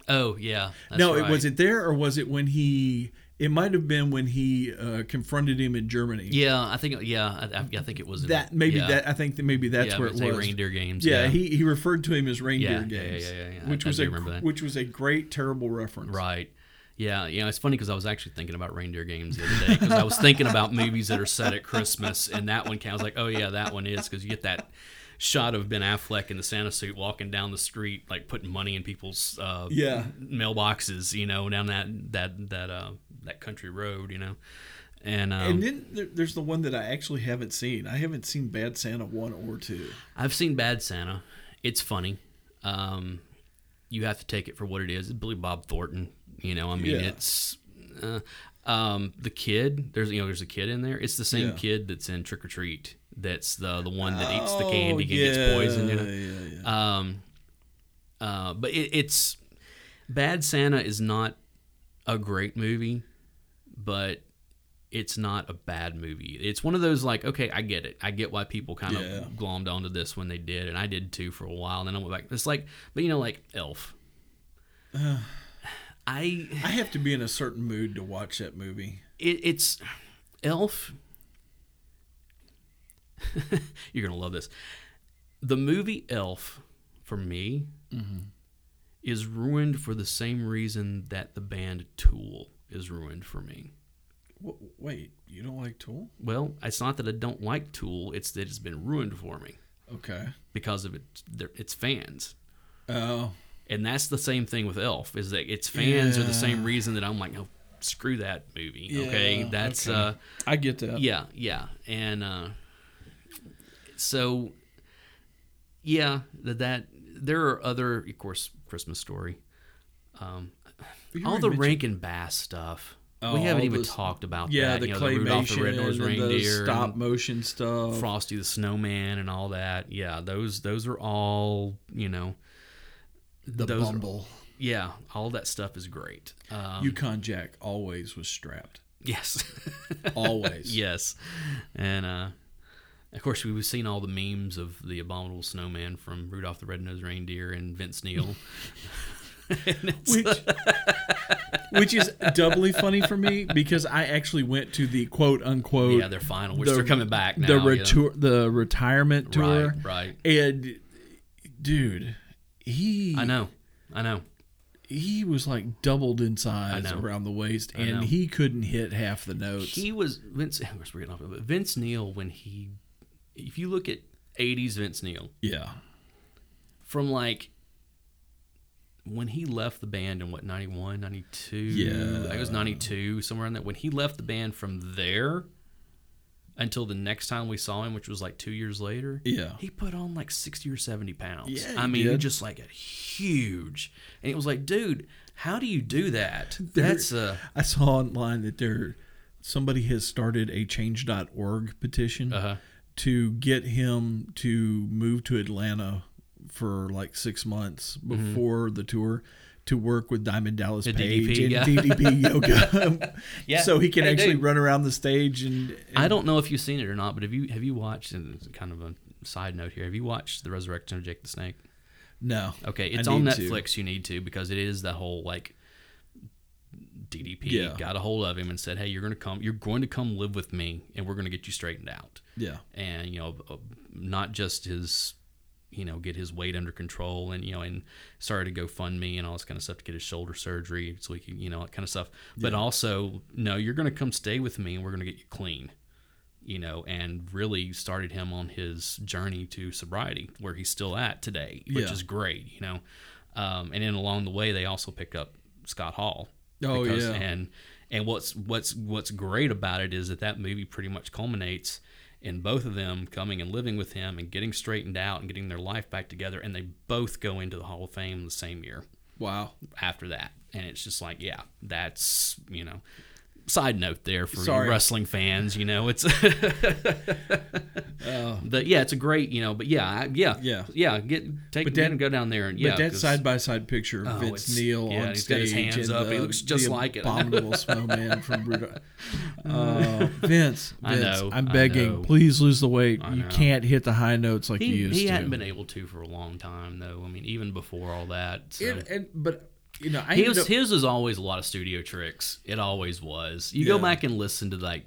oh yeah. That's no, right. it was it there or was it when he? It might have been when he uh, confronted him in Germany. Yeah, I think. Yeah, I, I, I think it was in- that maybe yeah. that I think that maybe that's yeah, where it was. Reindeer Games. Yeah, Yeah, he he referred to him as reindeer games, yeah, yeah, yeah. I- which I was do a remember that. which was a great terrible reference. Right. Yeah, you know, it's funny because I was actually thinking about Reindeer Games the other day because I was thinking about movies that are set at Christmas, and that one came. I was like, oh yeah, that one is because you get that shot of Ben Affleck in the Santa suit walking down the street, like putting money in people's uh, Yeah. mailboxes, you know, down that that that uh, that country road, you know, and, um, And then there, there's the one that I actually haven't seen. I haven't seen Bad Santa one or two. I've seen Bad Santa. It's funny. Um, you have to take it for what it is. It's Billy Bob Thornton. You know, I mean, Yeah. it's uh, um, the kid. There's you know, there's a kid in there. It's the same Yeah. kid that's in Trick or Treat. That's the the one that eats the Oh, candy and yeah, gets poisoned. You know? yeah, yeah. Um, uh, but it, it's Bad Santa is not a great movie, but it's not a bad movie. It's one of those like, okay, I get it. I get why people kind Yeah. of glommed onto this when they did, and I did too for a while. And then I went back. It's like, but you know, like Elf. I I have to be in a certain mood to watch that movie. it, it's Elf. You're gonna love this. The movie Elf, for me, mm-hmm. is ruined for the same reason that the band Tool is ruined for me. Wait, you don't like Tool? Well, it's not that I don't like Tool; it's that it's been ruined for me Okay. because of it, its fans. Oh, And that's the same thing with Elf. Is that its fans are the same reason that I'm like, oh, screw that movie. okay, that's okay. uh, I get that. yeah, yeah, and uh, so yeah, that that there are other, of course, Christmas Story. Um, all the mentioned- Rankin Bass stuff. Oh, we haven't even those- talked about Yeah, that. the you know, the Rudolph the claymation the Reindeer, stop motion stuff. Frosty the Snowman, and all that. Yeah, those those are all you know. the those are- Bumble. yeah, all that stuff is great. Um, Yukon Jack always was strapped. yes, Always. yes, and uh, of course we've seen all the memes of the abominable snowman from Rudolph the Red-Nosed Reindeer and Vince Neil. Which, which is doubly funny for me because I actually went to the quote unquote yeah, they're final, which they're coming back now. the you know? the retirement tour. Right, right. And dude, he I know, I know. he was like doubled in size around the waist, I know. and he couldn't hit half the notes. He was Vince. We're getting off of it. Vince Neil when he, if you look at '80s Vince Neil yeah, from like when he left the band in what 91 92 Yeah. i think it was 92 somewhere in that when he left the band from there until the next time we saw him, which was like two years later. Yeah. he put on like sixty or seventy pounds. Yeah, I mean, did. just like a huge. And it was like, dude, how do you do that? That's uh, I saw online that there somebody has started a change.org petition Uh-huh. to get him to move to Atlanta for like six months before the tour to work with Diamond Dallas Mm-hmm. The Page DDP, and yeah. DDP yoga. Yeah. So he can Hey, actually dude. run around the stage and, and I don't know if you've seen it or not, but have you have you watched? And it's kind of a side note here. Have you watched the Resurrection of Jake the Snake? no. Okay, it's on need to. Netflix. You need to because it is the whole like DDP Yeah. got a hold of him and said, "Hey, you're going to come. You're going to come live with me, and we're going to get you straightened out." Yeah. and you know, uh, not just his, you know, get his weight under control, and you know, and started to go fund me and all this kind of stuff to get his shoulder surgery, so he can, you know, that kind of stuff. But also, no, you're going to come stay with me, and we're going to get you clean you know, and really started him on his journey to sobriety, where he's still at today, which Yeah. is great, you know. Um, and then along the way, they also picked up Scott Hall. Oh, yeah. and and what's what's what's great about it is that that movie pretty much culminates in both of them coming and living with him and getting straightened out and getting their life back together, and they both go into the Hall of Fame the same year Wow. after that. And it's just like, yeah, that's, you know, side note there for you wrestling fans, you know, it's, oh. but yeah, it's a great, you know, but yeah, I, yeah, Oh. Yeah. yeah, get, take, But that- and go down there and yeah. but that side by side picture of Oh, Vince it's- Neil yeah, on he's stage got his hands and up. He the- looks just like it. Abominable snowman from Brutal. Oh, uh, Vince, I Vince, know, I'm begging, know. please lose the weight. You can't hit the high notes like you he, used he to. hadn't been able to for a long time though. I mean, even before all that. So. And, and but you know, I his, his was always a lot of studio tricks. It always was. You go back and listen to like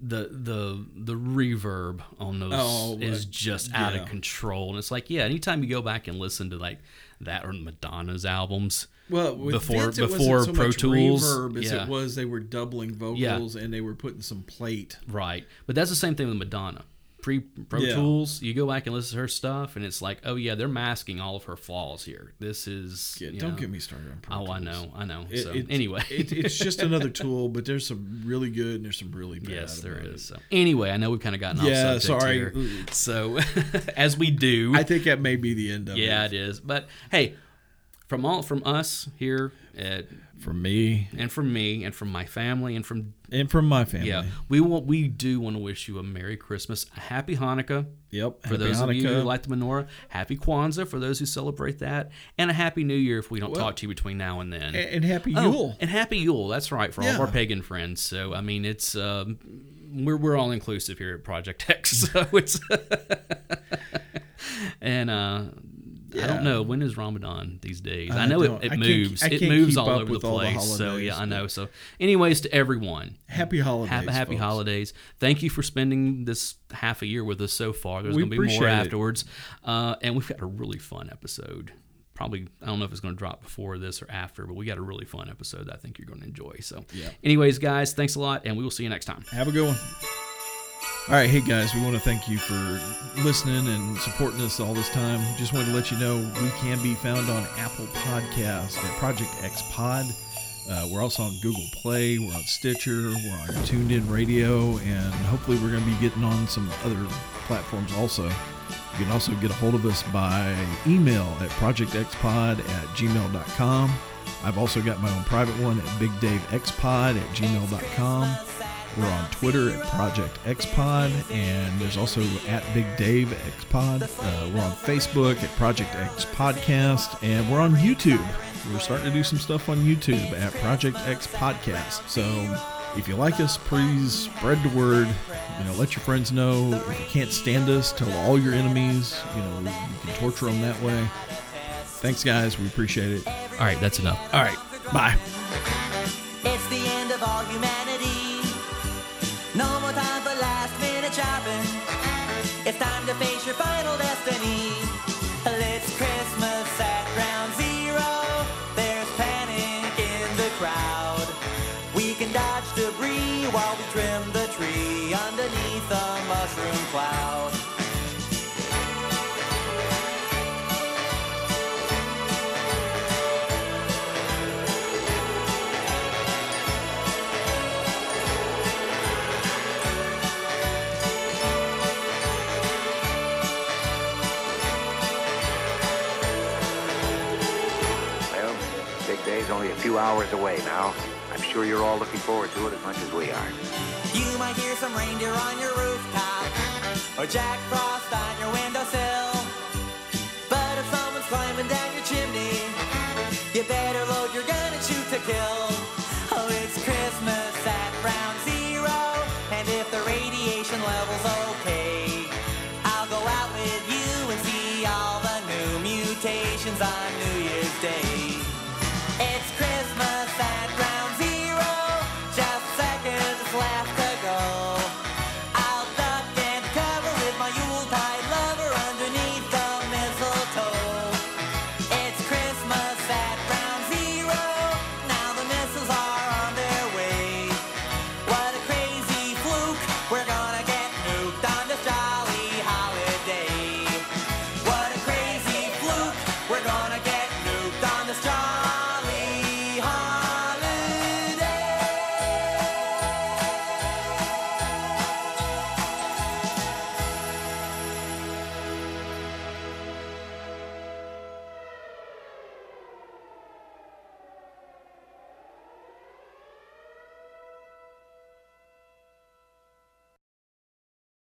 the the the reverb on those Oh, is uh, just out yeah. of control. And it's like, yeah, anytime you go back and listen to like that or Madonna's albums, well before- Vince, before so Pro much Tools, reverb as yeah. it was they were doubling vocals and they were putting some plate. right? But that's the same thing with Madonna. Pre Pro Yeah. Tools, you go back and listen to her stuff, and it's like, oh yeah, they're masking all of her flaws here. This is Yeah, don't know- get me started on Pro Oh, I know, I know. It- so it- anyway, it, it's just another tool, but there's some really good and there's some really bad. Yes, there is. So anyway, I know we've kind of gotten Yeah, off subject sorry. here. So as we do, I think that may be the end of yeah, it. Yeah, it is. But hey, from all from us here at, From me and from me and from my family and from and from my family. yeah, we want we do want to wish you a Merry Christmas, a Happy Hanukkah. Yep. For Happy those of you who Hanukkah. like the menorah, Happy Kwanzaa for those who celebrate that, and a Happy New Year if we don't Well- talk to you between now and then. A- and happy Oh, Yule. and happy Yule. That's right for all of our pagan friends. So I mean, it's um, we're we're all inclusive here at Project X. So it's and uh, I don't know when is Ramadan these days. I, I know it, it can't- moves. It can't moves keep all over the with the place. so yeah, I know. So, anyways, to everyone, Happy holidays. happy happy folks. holidays. Thank you for spending this half a year with us so far. There's We to be more it. afterwards, uh, and we've got a really fun episode. Probably, I don't know if it's going to drop before this or after, but we got a really fun episode that I think you're going to enjoy. So, Yeah. anyways, guys, thanks a lot, and we will see you next time. Have a good one. All right, hey guys, we want to thank you for listening and supporting us all this time. Just wanted to let you know we can be found on Apple Podcast at Project X Pod. Uh, we're also on Google Play, we're on Stitcher, we're on TuneIn Radio, and hopefully we're going to be getting on some other platforms also. You can also get a hold of us by email at projectxpod at gmail.com. I've also got my own private one at bigdavexpod at gmail.com. We're on Twitter at Project XPod, and there's also at Big Dave XPod. Uh, we're on Facebook at Project X Podcast, and we're on YouTube. We're starting to do some stuff on YouTube at Project X Podcast. So if you like us, please spread the word. You know, let your friends know. If you can't stand us, tell all your enemies. You know, you can torture them that way. Thanks, guys. We appreciate it. All right, that's enough. All right. Bye. No more time for last minute shopping. It's time to face your final destiny. Hours away now. I'm sure you're all looking forward to it as much as we are. You might hear some reindeer on your rooftop or Jack Frost on your windowsill. But if someone's climbing down your chimney, you better load your gun and shoot to kill. Oh, it's Christmas at Ground Zero, and if the radiation level's okay, I'll go out with you and see all the new mutations on New Year's Day.